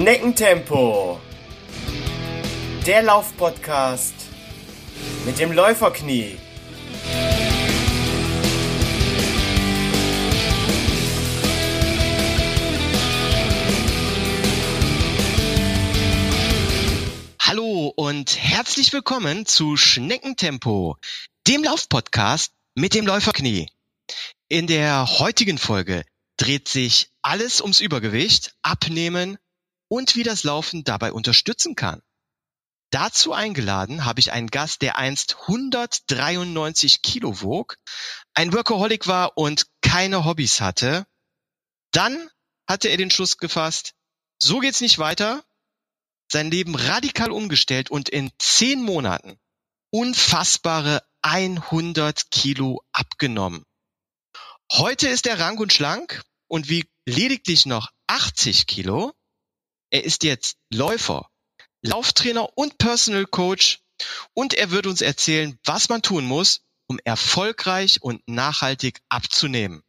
Schneckentempo. Der Laufpodcast mit dem Läuferknie. Hallo und herzlich willkommen zu Schneckentempo, dem Laufpodcast mit dem Läuferknie. In der heutigen Folge dreht sich alles ums Übergewicht, Abnehmen und wie das Laufen dabei unterstützen kann. Dazu eingeladen habe ich einen Gast, der einst 193 Kilo wog, ein Workaholic war und keine Hobbys hatte. Dann hatte er den Schluss gefasst, so geht's nicht weiter, sein Leben radikal umgestellt und in zehn Monaten unfassbare 100 Kilo abgenommen. Heute ist er rank und schlank und wiegt lediglich noch 80 Kilo. Er ist jetzt Läufer, Lauftrainer und Personal Coach und er wird uns erzählen, was man tun muss, um erfolgreich und nachhaltig abzunehmen.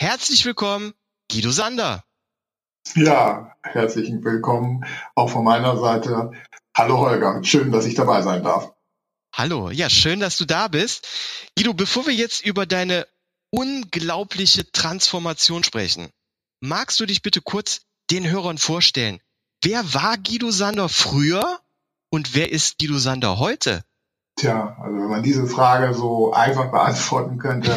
Herzlich willkommen, Guido Sander. Ja, herzlichen Willkommen auch von meiner Seite. Hallo Holger, schön, dass ich dabei sein darf. Hallo, ja, schön, dass du da bist. Guido, bevor wir jetzt über deine unglaubliche Transformation sprechen, magst du dich bitte kurz den Hörern vorstellen? Wer war Guido Sander früher und wer ist Guido Sander heute? Tja, also wenn man diese Frage so einfach beantworten könnte,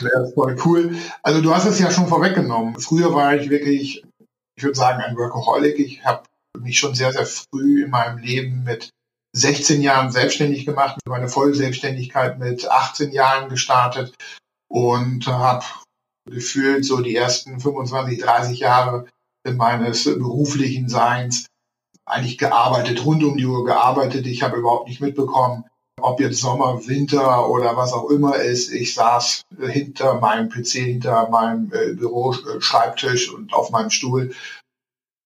wäre es voll cool. Also du hast es ja schon vorweggenommen. Früher war ich wirklich, ich würde sagen, ein Workaholic. Ich habe mich schon sehr, sehr früh in meinem Leben mit 16 Jahren selbstständig gemacht, meine Vollselbstständigkeit mit 18 Jahren gestartet und habe gefühlt so die ersten 25, 30 Jahre meines beruflichen Seins eigentlich gearbeitet, rund um die Uhr gearbeitet. Ich habe überhaupt nicht mitbekommen, ob jetzt Sommer, Winter oder was auch immer ist. Ich saß hinter meinem PC, hinter meinem äh, Büro-Schreibtisch und auf meinem Stuhl.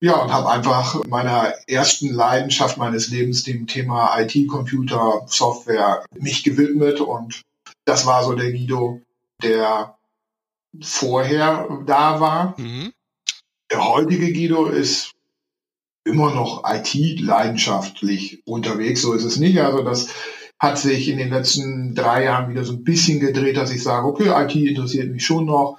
Ja, und habe einfach meiner ersten Leidenschaft meines Lebens, dem Thema IT, Computer, Software, mich gewidmet. Und das war so der Guido, der vorher da war. Mhm. Der heutige Guido ist immer noch IT-leidenschaftlich unterwegs. So ist es nicht. Also das hat sich in den letzten drei Jahren wieder so ein bisschen gedreht, dass ich sage, okay, IT interessiert mich schon noch,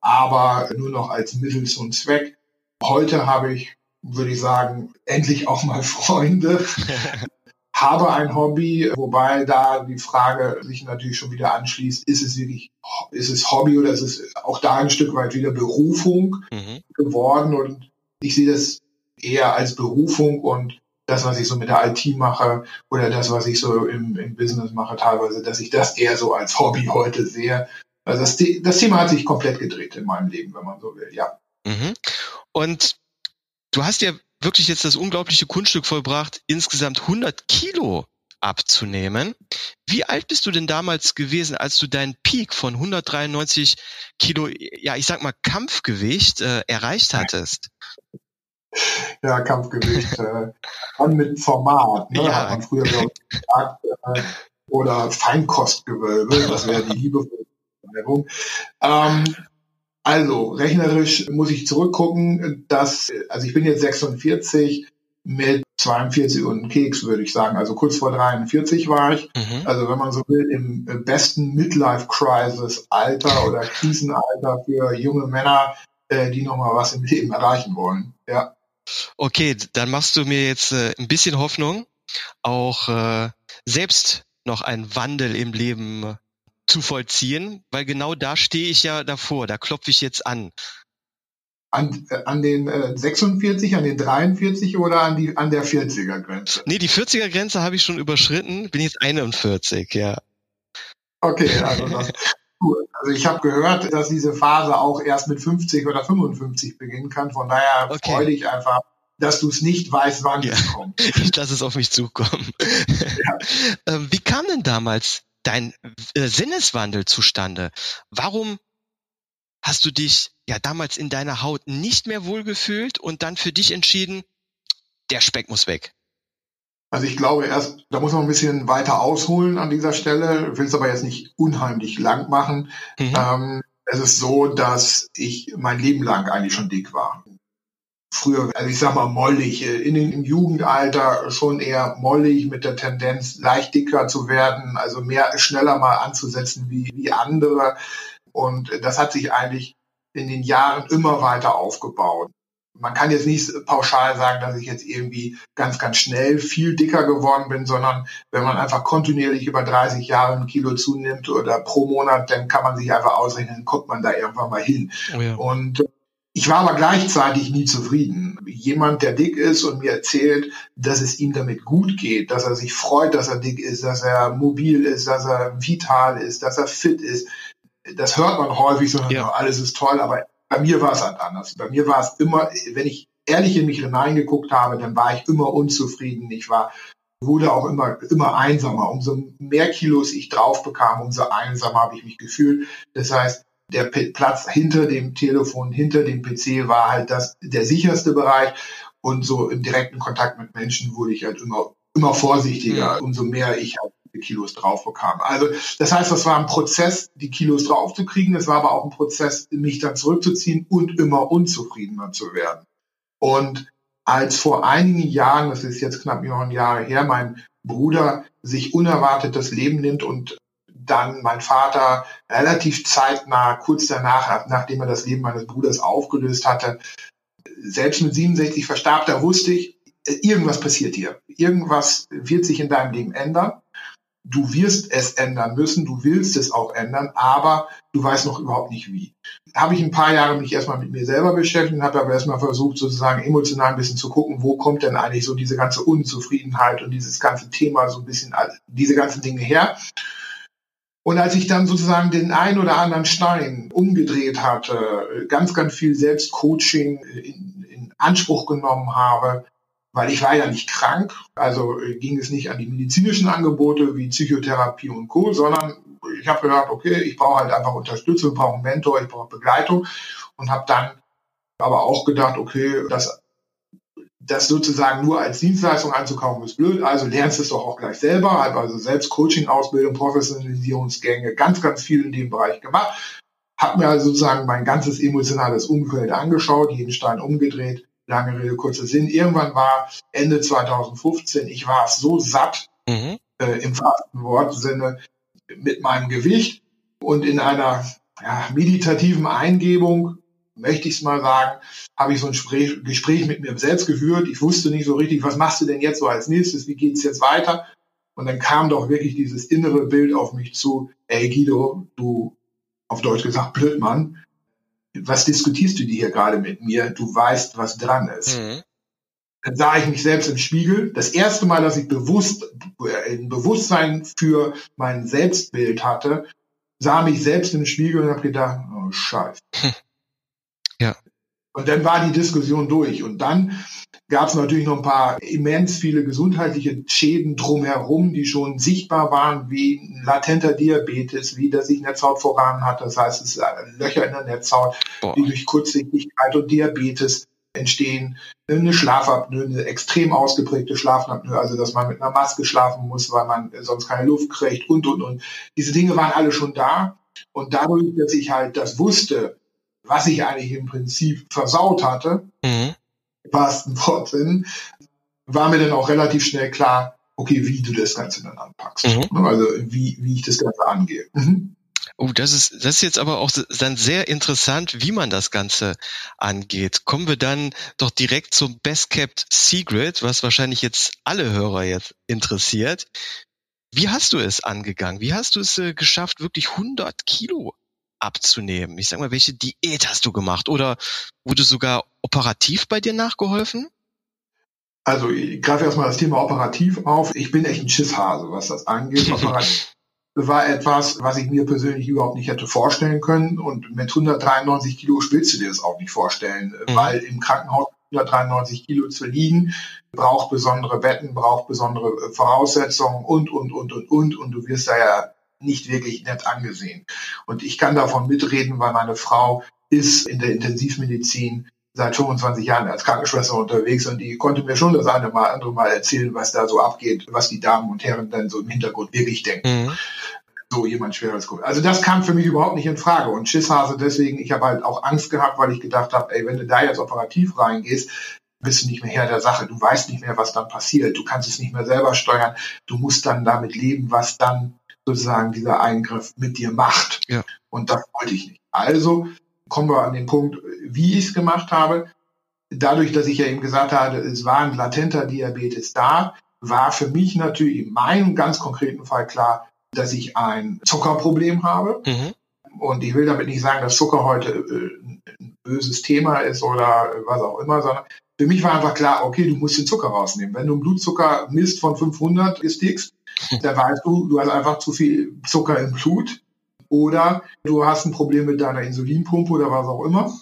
aber nur noch als Mittel zum Zweck. Heute habe ich, würde ich sagen, endlich auch mal Freunde, habe ein Hobby, wobei da die Frage sich natürlich schon wieder anschließt, ist es wirklich, ist es Hobby oder ist es auch da ein Stück weit wieder Berufung mhm. geworden? Und ich sehe das eher als Berufung und das, was ich so mit der IT mache oder das, was ich so im, im Business mache teilweise, dass ich das eher so als Hobby heute sehe. Also das, das Thema hat sich komplett gedreht in meinem Leben, wenn man so will, ja. Mhm. Und du hast ja wirklich jetzt das unglaubliche Kunststück vollbracht, insgesamt 100 Kilo abzunehmen. Wie alt bist du denn damals gewesen, als du deinen Peak von 193 Kilo, ja, ich sag mal Kampfgewicht äh, erreicht hattest? Ja, Kampfgewicht. äh, dann mit Format, ne? Ja. Hat man früher gesagt, äh, oder Feinkostgewölbe, das wäre die Liebe. Ähm, also, rechnerisch muss ich zurückgucken, dass, also ich bin jetzt 46 mit 42 und Keks, würde ich sagen. Also kurz vor 43 war ich. Mhm. Also wenn man so will, im besten Midlife-Crisis-Alter oder Krisenalter für junge Männer, äh, die nochmal was im Leben erreichen wollen. Ja. Okay, dann machst du mir jetzt äh, ein bisschen Hoffnung, auch äh, selbst noch einen Wandel im Leben zu vollziehen, weil genau da stehe ich ja davor, da klopfe ich jetzt an. An, äh, an den äh, 46, an den 43 oder an, die, an der 40er Grenze? Nee, die 40er Grenze habe ich schon überschritten, bin jetzt 41, ja. Okay, also das, Also ich habe gehört, dass diese Phase auch erst mit 50 oder 55 beginnen kann. Von daher okay. freue dich einfach, dass du es nicht weißt, wann ja. es kommt. Ich lasse es auf mich zukommen. Ja. Ähm, wie kam denn damals dein äh, Sinneswandel zustande? Warum hast du dich ja damals in deiner Haut nicht mehr wohlgefühlt und dann für dich entschieden, der Speck muss weg? Also ich glaube erst, da muss man ein bisschen weiter ausholen an dieser Stelle, will es aber jetzt nicht unheimlich lang machen. Mhm. Ähm, es ist so, dass ich mein Leben lang eigentlich schon dick war. Früher, also ich sag mal mollig, äh, in den, im Jugendalter schon eher mollig mit der Tendenz, leicht dicker zu werden, also mehr schneller mal anzusetzen wie, wie andere. Und das hat sich eigentlich in den Jahren immer weiter aufgebaut. Man kann jetzt nicht pauschal sagen, dass ich jetzt irgendwie ganz, ganz schnell viel dicker geworden bin, sondern wenn man einfach kontinuierlich über 30 Jahre ein Kilo zunimmt oder pro Monat, dann kann man sich einfach ausrechnen, kommt man da irgendwann mal hin. Oh ja. Und ich war aber gleichzeitig nie zufrieden. Jemand, der dick ist und mir erzählt, dass es ihm damit gut geht, dass er sich freut, dass er dick ist, dass er mobil ist, dass er vital ist, dass er fit ist. Das hört man häufig so, ja. alles ist toll, aber bei mir war es halt anders. Bei mir war es immer, wenn ich ehrlich in mich hineingeguckt habe, dann war ich immer unzufrieden. Ich war, wurde auch immer, immer einsamer. Umso mehr Kilos ich drauf bekam, umso einsamer habe ich mich gefühlt. Das heißt, der P Platz hinter dem Telefon, hinter dem PC war halt das, der sicherste Bereich. Und so im direkten Kontakt mit Menschen wurde ich halt immer, immer vorsichtiger, mhm. umso mehr ich halt Kilos drauf bekam. Also das heißt, das war ein Prozess, die Kilos drauf zu kriegen. Es war aber auch ein Prozess, mich dann zurückzuziehen und immer unzufriedener zu werden. Und als vor einigen Jahren, das ist jetzt knapp neun Jahre her, mein Bruder sich unerwartet das Leben nimmt und dann mein Vater relativ zeitnah, kurz danach, nachdem er das Leben meines Bruders aufgelöst hatte, selbst mit 67 verstarb, da wusste ich, irgendwas passiert hier. Irgendwas wird sich in deinem Leben ändern. Du wirst es ändern müssen, du willst es auch ändern, aber du weißt noch überhaupt nicht wie. Habe ich ein paar Jahre mich erstmal mit mir selber beschäftigt, habe aber erstmal versucht, sozusagen emotional ein bisschen zu gucken, wo kommt denn eigentlich so diese ganze Unzufriedenheit und dieses ganze Thema so ein bisschen, diese ganzen Dinge her. Und als ich dann sozusagen den ein oder anderen Stein umgedreht hatte, ganz, ganz viel Selbstcoaching in, in Anspruch genommen habe, weil ich war ja nicht krank, also ging es nicht an die medizinischen Angebote wie Psychotherapie und Co., sondern ich habe gedacht, okay, ich brauche halt einfach Unterstützung, ich brauche einen Mentor, ich brauche Begleitung und habe dann aber auch gedacht, okay, das das sozusagen nur als Dienstleistung anzukaufen ist blöd, also lernst es doch auch gleich selber, habe also selbst Coaching-Ausbildung, Professionalisierungsgänge, ganz, ganz viel in dem Bereich gemacht, habe mir also sozusagen mein ganzes emotionales Umfeld angeschaut, jeden Stein umgedreht, lange Rede, kurzer Sinn. Irgendwann war Ende 2015, ich war so satt, mhm. äh, im wahrsten Wortsinne, mit meinem Gewicht und in einer ja, meditativen Eingebung möchte ich es mal sagen, habe ich so ein Gespräch, Gespräch mit mir selbst geführt. Ich wusste nicht so richtig, was machst du denn jetzt so als nächstes, wie geht's jetzt weiter? Und dann kam doch wirklich dieses innere Bild auf mich zu, ey Guido, du, auf Deutsch gesagt, Blödmann, was diskutierst du dir hier gerade mit mir? Du weißt, was dran ist. Mhm. Dann sah ich mich selbst im Spiegel. Das erste Mal, dass ich bewusst, ein Bewusstsein für mein Selbstbild hatte, sah mich selbst im Spiegel und habe gedacht, oh Scheiße. Und dann war die Diskussion durch. Und dann gab es natürlich noch ein paar immens viele gesundheitliche Schäden drumherum, die schon sichtbar waren, wie latenter Diabetes, wie dass sich Netzhaut voran hat. Das heißt, es sind Löcher in der Netzhaut, Boah. die durch Kurzsichtigkeit und Diabetes entstehen. Eine Schlafapnoe, eine extrem ausgeprägte Schlafapnoe, also dass man mit einer Maske schlafen muss, weil man sonst keine Luft kriegt und, und, und. Diese Dinge waren alle schon da. Und dadurch, dass ich halt das wusste, was ich eigentlich im Prinzip versaut hatte, mhm. im wahrsten Wortsinn, war mir dann auch relativ schnell klar, okay, wie du das Ganze dann anpackst. Mhm. Also wie, wie ich das Ganze angehe. Mhm. Oh, das ist, das ist jetzt aber auch dann sehr interessant, wie man das Ganze angeht. Kommen wir dann doch direkt zum Best Kept Secret, was wahrscheinlich jetzt alle Hörer jetzt interessiert. Wie hast du es angegangen? Wie hast du es äh, geschafft, wirklich 100 Kilo abzunehmen? Ich sag mal, welche Diät hast du gemacht oder wurde sogar operativ bei dir nachgeholfen? Also ich greife erstmal das Thema operativ auf. Ich bin echt ein Schisshase, was das angeht. Operativ war etwas, was ich mir persönlich überhaupt nicht hätte vorstellen können. Und mit 193 Kilo willst du dir das auch nicht vorstellen, mhm. weil im Krankenhaus 193 Kilo zu liegen, braucht besondere Betten, braucht besondere Voraussetzungen und, und, und, und, und. Und du wirst da ja nicht wirklich nett angesehen. Und ich kann davon mitreden, weil meine Frau ist in der Intensivmedizin seit 25 Jahren als Krankenschwester unterwegs und die konnte mir schon das eine mal andere Mal erzählen, was da so abgeht, was die Damen und Herren dann so im Hintergrund wirklich denken. Mhm. so jemand schweres Covid. Also das kam für mich überhaupt nicht in Frage. Und Schisshase deswegen, ich habe halt auch Angst gehabt, weil ich gedacht habe, ey, wenn du da jetzt operativ reingehst, bist du nicht mehr Herr der Sache. Du weißt nicht mehr, was dann passiert. Du kannst es nicht mehr selber steuern. Du musst dann damit leben, was dann sozusagen dieser Eingriff mit dir macht. Ja. Und das wollte ich nicht. Also kommen wir an den Punkt, wie ich es gemacht habe. Dadurch, dass ich ja eben gesagt habe, es war ein latenter Diabetes da, war für mich natürlich in meinem ganz konkreten Fall klar, dass ich ein Zuckerproblem habe. Mhm. Und ich will damit nicht sagen, dass Zucker heute äh, ein böses Thema ist oder was auch immer, sondern für mich war einfach klar, okay, du musst den Zucker rausnehmen. Wenn du einen Blutzucker misst von 500 gestickst, dann weißt du, du hast einfach zu viel Zucker im Blut oder du hast ein Problem mit deiner Insulinpumpe oder was auch immer.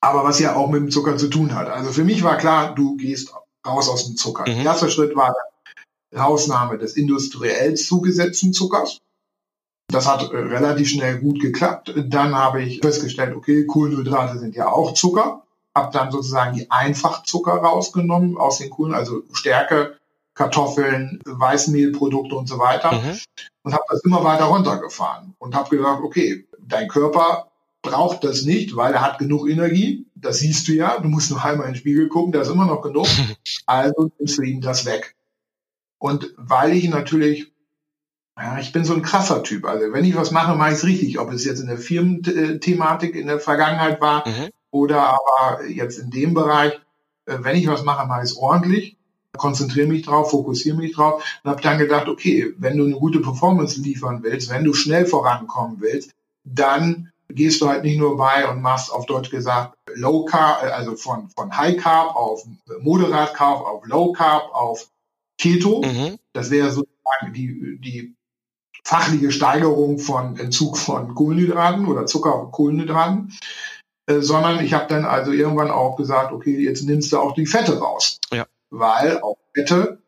Aber was ja auch mit dem Zucker zu tun hat. Also für mich war klar, du gehst raus aus dem Zucker. Mhm. Erster Schritt war die Rausnahme des industriell zugesetzten Zuckers. Das hat äh, relativ schnell gut geklappt. Dann habe ich festgestellt, okay, Kohlenhydrate sind ja auch Zucker. Hab dann sozusagen die Einfachzucker rausgenommen aus den Kohlen, also Stärke, Kartoffeln, Weißmehlprodukte und so weiter. Mhm. Und habe das immer weiter runtergefahren und habe gesagt, okay, dein Körper braucht das nicht, weil er hat genug Energie. Das siehst du ja. Du musst nur einmal in den Spiegel gucken, da ist immer noch genug. Also nimmst du ihm das weg. Und weil ich natürlich, ja, ich bin so ein krasser Typ. Also wenn ich was mache, mache ich es richtig. Ob es jetzt in der Firmenthematik in der Vergangenheit war mhm. oder aber jetzt in dem Bereich, äh, wenn ich was mache, mache ich es ordentlich konzentriere mich drauf, fokussiere mich drauf und habe dann gedacht, okay, wenn du eine gute Performance liefern willst, wenn du schnell vorankommen willst, dann gehst du halt nicht nur bei und machst auf Deutsch gesagt Low Carb, also von, von High Carb auf Moderat Carb, auf Low Carb, auf Keto. Mhm. Das wäre sozusagen die, die fachliche Steigerung von Entzug von Kohlenhydraten oder Zucker und Kohlenhydraten. Äh, sondern ich habe dann also irgendwann auch gesagt, okay, jetzt nimmst du auch die Fette raus. Ja. Weil auch Fette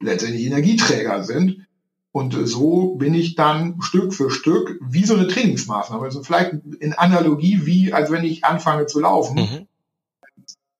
letztendlich Energieträger sind und so bin ich dann Stück für Stück wie so eine Trainingsmaßnahme. Also vielleicht in Analogie wie, als wenn ich anfange zu laufen. Mhm.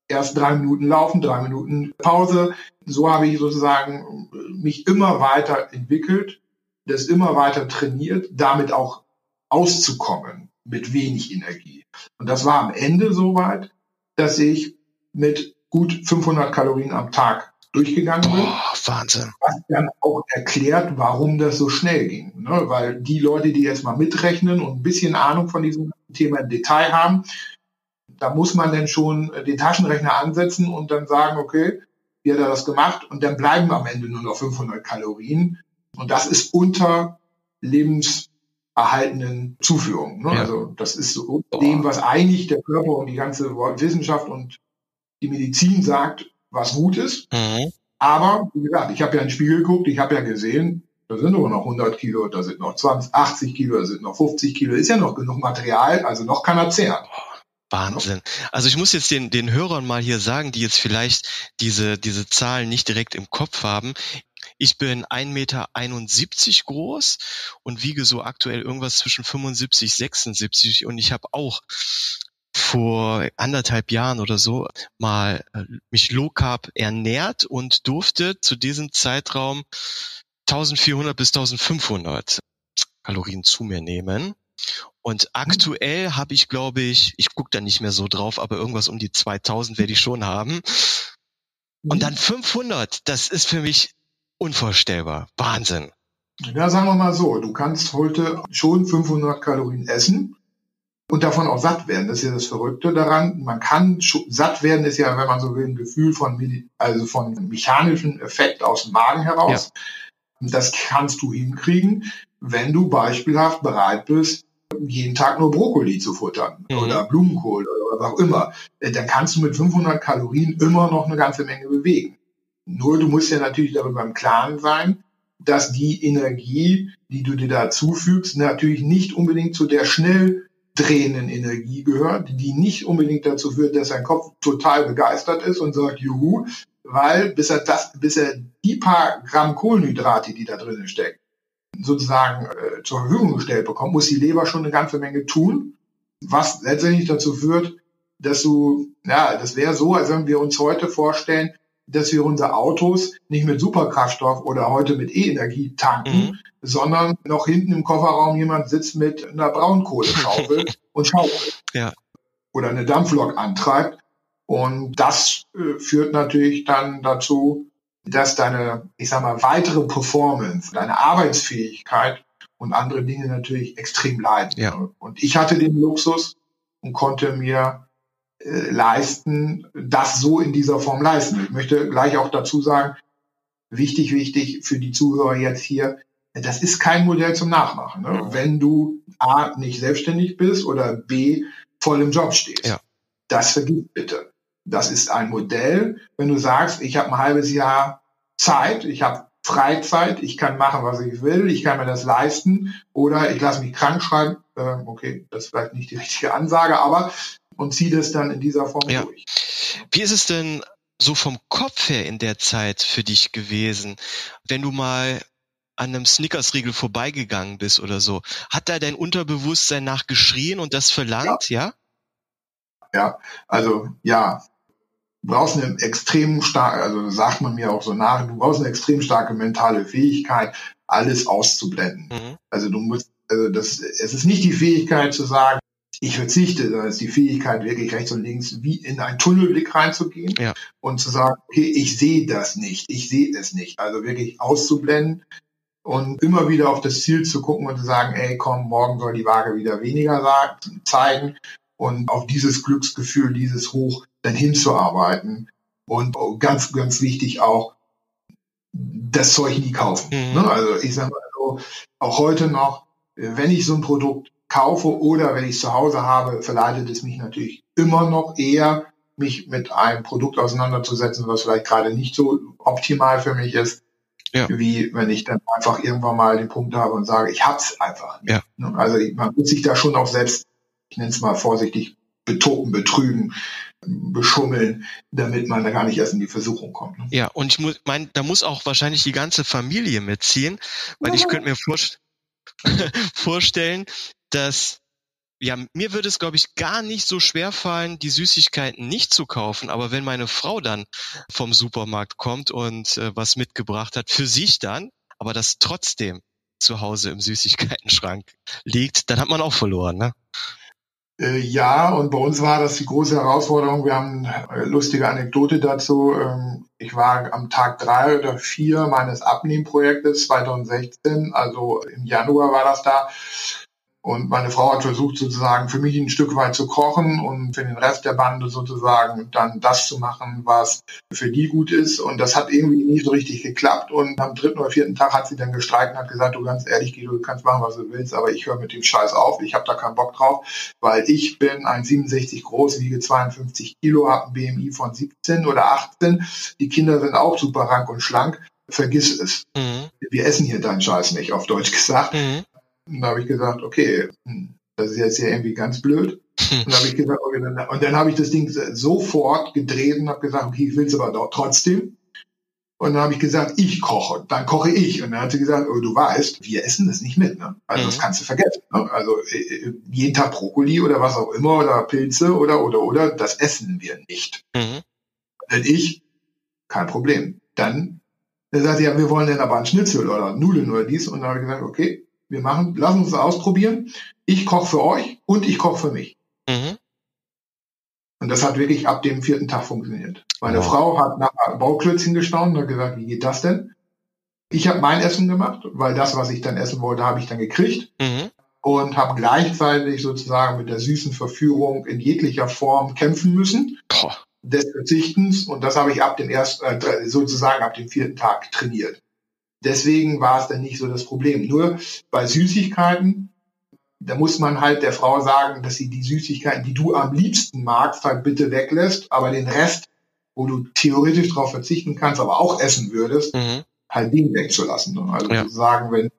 Erst drei Minuten laufen, drei Minuten Pause. So habe ich sozusagen mich immer weiter entwickelt, das immer weiter trainiert, damit auch auszukommen mit wenig Energie. Und das war am Ende soweit, dass ich mit gut 500 Kalorien am Tag durchgegangen bin. Boah, Wahnsinn. Was dann auch erklärt, warum das so schnell ging. Ne? Weil die Leute, die jetzt mal mitrechnen und ein bisschen Ahnung von diesem Thema im Detail haben, da muss man dann schon den Taschenrechner ansetzen und dann sagen, okay, wie hat er das gemacht? Und dann bleiben am Ende nur noch 500 Kalorien. Und das ist unter lebenserhaltenden Zuführungen. Ne? Ja. Also das ist so dem, was eigentlich der Körper und die ganze Wissenschaft und die Medizin sagt, was gut ist. Mhm. Aber, wie gesagt, ich habe ja in den Spiegel geguckt, ich habe ja gesehen, da sind nur noch 100 Kilo, da sind noch 20, 80 Kilo, da sind noch 50 Kilo, ist ja noch genug Material, also noch kann er zehren. Wahnsinn. Also ich muss jetzt den, den Hörern mal hier sagen, die jetzt vielleicht diese, diese Zahlen nicht direkt im Kopf haben. Ich bin 1,71 Meter groß und wiege so aktuell irgendwas zwischen 75, 76 und ich habe auch vor anderthalb Jahren oder so mal äh, mich low carb ernährt und durfte zu diesem Zeitraum 1400 bis 1500 Kalorien zu mir nehmen. Und aktuell habe ich, glaube ich, ich gucke da nicht mehr so drauf, aber irgendwas um die 2000 werde ich schon haben. Und dann 500, das ist für mich unvorstellbar. Wahnsinn. Ja, sagen wir mal so, du kannst heute schon 500 Kalorien essen und davon auch satt werden. Das ist ja das Verrückte daran. Man kann satt werden, ist ja, wenn man so will, ein Gefühl von, also von mechanischen Effekt aus dem Magen heraus. Ja. Das kannst du hinkriegen, wenn du beispielhaft bereit bist, jeden Tag nur Brokkoli zu futtern mhm. oder Blumenkohl oder was auch immer. Äh, dann kannst du mit 500 Kalorien immer noch eine ganze Menge bewegen. Nur du musst ja natürlich darüber im Klaren sein, dass die Energie, die du dir da zufügst, natürlich nicht unbedingt zu der schnell drehenden Energie gehört, die nicht unbedingt dazu führt, dass sein Kopf total begeistert ist und sagt, juhu, weil bis er das, bis er die paar Gramm Kohlenhydrate, die da drinnen stecken, sozusagen äh, zur Verfügung gestellt bekommt, muss die Leber schon eine ganze Menge tun, was letztendlich dazu führt, dass du, ja, das wäre so, als wenn wir uns heute vorstellen, dass wir unsere Autos nicht mit Superkraftstoff oder heute mit E-Energie tanken, mhm. sondern noch hinten im Kofferraum jemand sitzt mit einer Braunkohleschaufel und schaufelt. Ja. Oder eine Dampflok antreibt. Und das äh, führt natürlich dann dazu, dass deine, ich sag mal, weitere Performance, deine Arbeitsfähigkeit und andere Dinge natürlich extrem leiden. Ja. Und ich hatte den Luxus und konnte mir äh, leisten, das so in dieser Form leisten. Ich möchte gleich auch dazu sagen, wichtig, wichtig für die Zuhörer jetzt hier, das ist kein Modell zum Nachmachen. Ne? Wenn du A, nicht selbstständig bist oder B, voll im Job stehst. Ja. Das vergiss bitte. Das ist ein Modell, wenn du sagst, ich habe ein halbes Jahr Zeit, ich habe Freizeit, ich kann machen, was ich will, ich kann mir das leisten oder ich lasse mich krank schreiben. Äh, okay, das ist vielleicht nicht die richtige Ansage, aber und ziehe das dann in dieser Form ja. durch. Wie ist es denn so vom Kopf her in der Zeit für dich gewesen, wenn du mal an einem Snickers-Riegel vorbeigegangen bist oder so? Hat da dein Unterbewusstsein nachgeschrien und das verlangt, ja? Ja, ja also ja, brauchst eine extrem starke, also sagt man mir auch so nach, du brauchst eine extrem starke mentale Fähigkeit, alles auszublenden. Mhm. Also du musst, also das, es ist nicht die Fähigkeit zu sagen, ich verzichte, sondern es ist die Fähigkeit, wirklich rechts und links wie in einen Tunnelblick reinzugehen ja. und zu sagen, okay, ich sehe das nicht, ich sehe es nicht. Also wirklich auszublenden und immer wieder auf das Ziel zu gucken und zu sagen, ey, komm, morgen soll die Waage wieder weniger zeigen und auf dieses Glücksgefühl, dieses Hoch dann hinzuarbeiten. Und ganz, ganz wichtig auch, das Zeug nie kaufen. Mhm. Ne? Also ich sage mal so, auch heute noch, wenn ich so ein Produkt kaufe oder wenn ich es zu Hause habe, verleitet es mich natürlich immer noch eher, mich mit einem Produkt auseinanderzusetzen, was vielleicht gerade nicht so optimal für mich ist, ja. wie wenn ich dann einfach irgendwann mal den Punkt habe und sage, ich hab's einfach nicht. Ja. Ne? Also man muss sich da schon auch selbst, ich nenne es mal vorsichtig, betoken, betrügen, beschummeln, damit man da gar nicht erst in die Versuchung kommt. Ne? Ja, und ich muss, mein, da muss auch wahrscheinlich die ganze Familie mitziehen, weil ja. ich könnte mir vorst vorstellen, dass ja, mir würde es, glaube ich, gar nicht so schwer fallen, die Süßigkeiten nicht zu kaufen. Aber wenn meine Frau dann vom Supermarkt kommt und äh, was mitgebracht hat, für sich dann, aber das trotzdem zu Hause im Süßigkeitenschrank liegt, dann hat man auch verloren, ne? Äh, ja, und bei uns war das die große Herausforderung. Wir haben eine lustige Anekdote dazu. Ähm, ich war am Tag drei oder vier meines Abnehmprojektes 2016, also im Januar war das da. Und meine Frau hat versucht, sozusagen für mich ein Stück weit zu kochen und für den Rest der Bande sozusagen dann das zu machen, was für die gut ist. Und das hat irgendwie nie so richtig geklappt. Und am dritten oder vierten Tag hat sie dann gestreikt und hat gesagt, du ganz ehrlich, Guido, du kannst machen, was du willst, aber ich höre mit dem Scheiß auf. Ich habe da keinen Bock drauf, weil ich bin ein 67 groß, wiege 52 Kilo, habe ein BMI von 17 oder 18. Die Kinder sind auch super rank und schlank. Vergiss es. Mhm. Wir essen hier deinen Scheiß nicht, auf Deutsch gesagt. Mhm. Und da habe ich gesagt, okay, hm, das ist jetzt hier irgendwie ganz blöd. Und dann habe ich gesagt, okay, dann, und dann habe ich das Ding sofort gedreht und habe gesagt, okay, ich will es aber doch trotzdem. Und dann habe ich gesagt, ich koche, dann koche ich. Und dann hat sie gesagt, oh, du weißt, wir essen das nicht mit. Ne? Also mhm. das kannst du vergessen. Ne? Also äh, äh, jeden Tag Brokkoli oder was auch immer oder Pilze oder oder oder, das essen wir nicht. Mhm. Denn ich, kein Problem. Dann er sagt ja, wir wollen dann aber ein Schnitzel oder Nudeln oder dies. Und dann habe ich gesagt, okay, wir machen, lassen uns ausprobieren. Ich koche für euch und ich koche für mich. Mhm. Und das hat wirklich ab dem vierten Tag funktioniert. Meine wow. Frau hat nach Bauklötzchen gestaunt und hat gesagt, wie geht das denn? Ich habe mein Essen gemacht, weil das, was ich dann essen wollte, habe ich dann gekriegt. Mhm. Und habe gleichzeitig sozusagen mit der süßen Verführung in jeglicher Form kämpfen müssen. Boah. Des Verzichtens. Und das habe ich ab dem ersten, äh, sozusagen ab dem vierten Tag trainiert. Deswegen war es dann nicht so das Problem. Nur bei Süßigkeiten, da muss man halt der Frau sagen, dass sie die Süßigkeiten, die du am liebsten magst, halt bitte weglässt, aber den Rest, wo du theoretisch darauf verzichten kannst, aber auch essen würdest, mhm. halt den wegzulassen. Also ja. sagen, wenn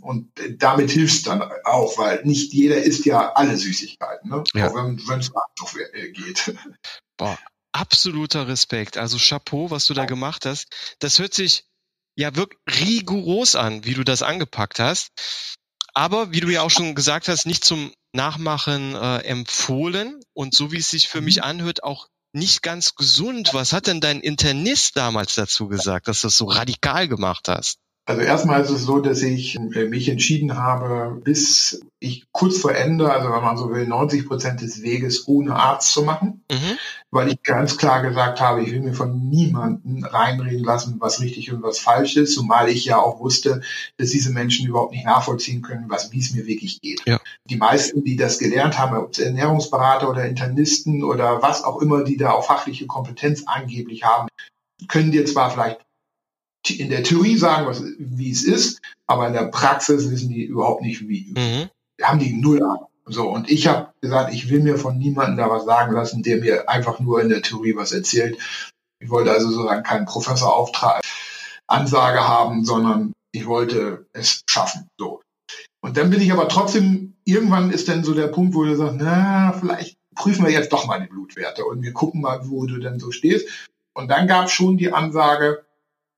und damit hilfst dann auch, weil nicht jeder isst ja alle Süßigkeiten, ne? Ja. auch wenn es noch geht. Boah, absoluter Respekt. Also Chapeau, was du da gemacht hast. Das hört sich ja wirklich rigoros an, wie du das angepackt hast. Aber wie du ja auch schon gesagt hast, nicht zum Nachmachen äh, empfohlen und so wie es sich für mich mhm. anhört, auch nicht ganz gesund. Was hat denn dein Internist damals dazu gesagt, dass du das so radikal gemacht hast? Also erstmal ist es so, dass ich äh, mich entschieden habe, bis ich kurz vor Ende, also wenn man so will, 90 Prozent des Weges ohne Arzt zu machen, mhm. weil ich ganz klar gesagt habe, ich will mir von niemandem reinreden lassen, was richtig und was falsch ist, zumal ich ja auch wusste, dass diese Menschen überhaupt nicht nachvollziehen können, was wie es mir wirklich geht. Ja. Die meisten, die das gelernt haben, ob es Ernährungsberater oder Internisten oder was auch immer, die da auch fachliche Kompetenz angeblich haben, können dir zwar vielleicht in der Theorie sagen, was, wie es ist, aber in der Praxis wissen die überhaupt nicht, wie. Mhm. Haben die null Ahnung. So, und ich habe gesagt, ich will mir von niemandem da was sagen lassen, der mir einfach nur in der Theorie was erzählt. Ich wollte also sozusagen keinen Professorauftrag, Ansage haben, sondern ich wollte es schaffen. So. Und dann bin ich aber trotzdem, irgendwann ist dann so der Punkt, wo du sagst, na, vielleicht prüfen wir jetzt doch mal die Blutwerte und wir gucken mal, wo du denn so stehst. Und dann gab es schon die Ansage,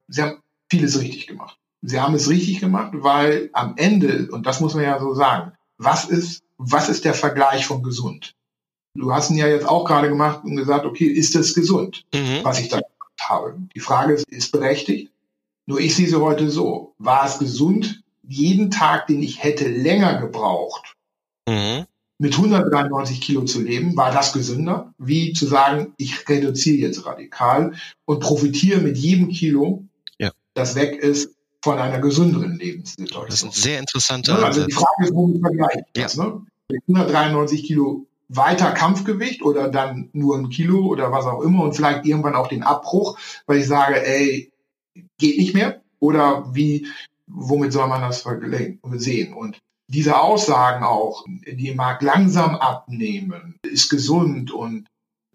sie haben vieles richtig gemacht. Sie haben es richtig gemacht, weil am Ende, und das muss man ja so sagen, was ist, was ist der Vergleich von gesund? Du hast ihn ja jetzt auch gerade gemacht und gesagt, okay, ist es gesund, mhm. was ich da gemacht habe? Die Frage ist, ist berechtigt. Nur ich sehe sie heute so. War es gesund, jeden Tag, den ich hätte länger gebraucht, mhm. mit 193 Kilo zu leben, war das gesünder, wie zu sagen, ich reduziere jetzt radikal und profitiere mit jedem Kilo das weg ist von einer gesünderen Lebenssituation. Das ist ein sehr interessanter ja, Also die Frage ist, womit vergleicht ja. das? Ne? 193 Kilo weiter Kampfgewicht oder dann nur ein Kilo oder was auch immer und vielleicht irgendwann auch den Abbruch, weil ich sage, ey, geht nicht mehr oder wie, womit soll man das sehen? Und diese Aussagen auch, die mag langsam abnehmen, ist gesund und,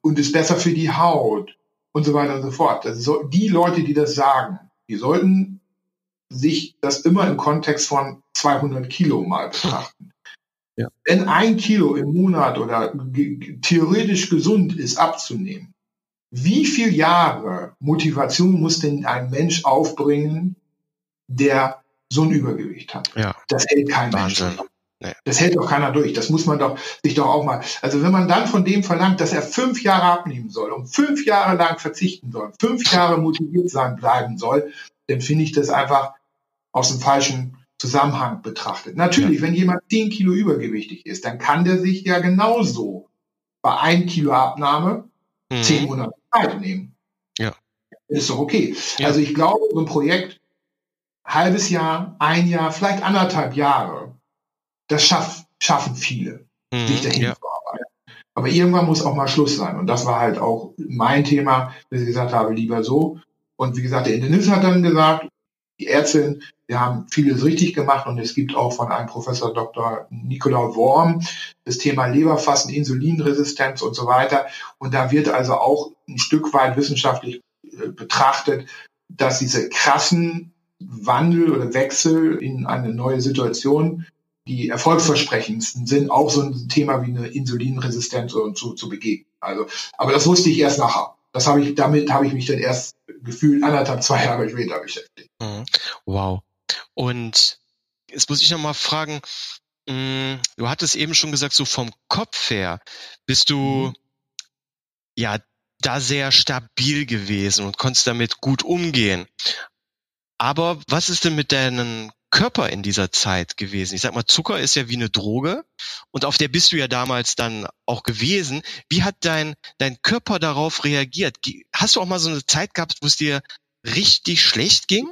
und ist besser für die Haut und so weiter und so fort. Also die Leute, die das sagen, die sollten sich das immer im Kontext von 200 Kilo mal betrachten. Ja. Wenn ein Kilo im Monat oder theoretisch gesund ist abzunehmen, wie viele Jahre Motivation muss denn ein Mensch aufbringen, der so ein Übergewicht hat? Ja. Das hält kein Wahnsinn. Mensch. Nee. Das hält doch keiner durch. Das muss man doch sich doch auch mal. Also wenn man dann von dem verlangt, dass er fünf Jahre abnehmen soll und fünf Jahre lang verzichten soll, fünf Jahre motiviert sein bleiben soll, dann finde ich das einfach aus dem falschen Zusammenhang betrachtet. Natürlich, ja. wenn jemand zehn Kilo übergewichtig ist, dann kann der sich ja genauso bei ein Kilo Abnahme mhm. zehn Monate Zeit nehmen. Ja. Ist doch okay. Ja. Also ich glaube, so ein Projekt, halbes Jahr, ein Jahr, vielleicht anderthalb Jahre, das schaff, schaffen viele, mhm, sich dahin ja. zu arbeiten. Aber irgendwann muss auch mal Schluss sein. Und das war halt auch mein Thema, dass ich gesagt habe, lieber so. Und wie gesagt, der Internist hat dann gesagt, die Ärztin, wir haben vieles richtig gemacht und es gibt auch von einem Professor Dr. Nikolaus Worm das Thema Leberfassen, Insulinresistenz und so weiter. Und da wird also auch ein Stück weit wissenschaftlich äh, betrachtet, dass diese krassen Wandel oder Wechsel in eine neue Situation die erfolgsversprechendsten sind, auch so ein Thema wie eine Insulinresistenz und zu, zu begegnen. Also, aber das wusste ich erst nachher. Das habe ich, damit habe ich mich dann erst gefühlt anderthalb, zwei Jahre später beschäftigt. Mhm. Wow. Und jetzt muss ich noch mal fragen, mm, du hattest eben schon gesagt, so vom Kopf her bist du mhm. ja da sehr stabil gewesen und konntest damit gut umgehen. Aber was ist denn mit deinen Körper in dieser Zeit gewesen? Ich sag mal, Zucker ist ja wie eine Droge und auf der bist du ja damals dann auch gewesen. Wie hat dein, dein Körper darauf reagiert? Hast du auch mal so eine Zeit gehabt, wo es dir richtig schlecht ging?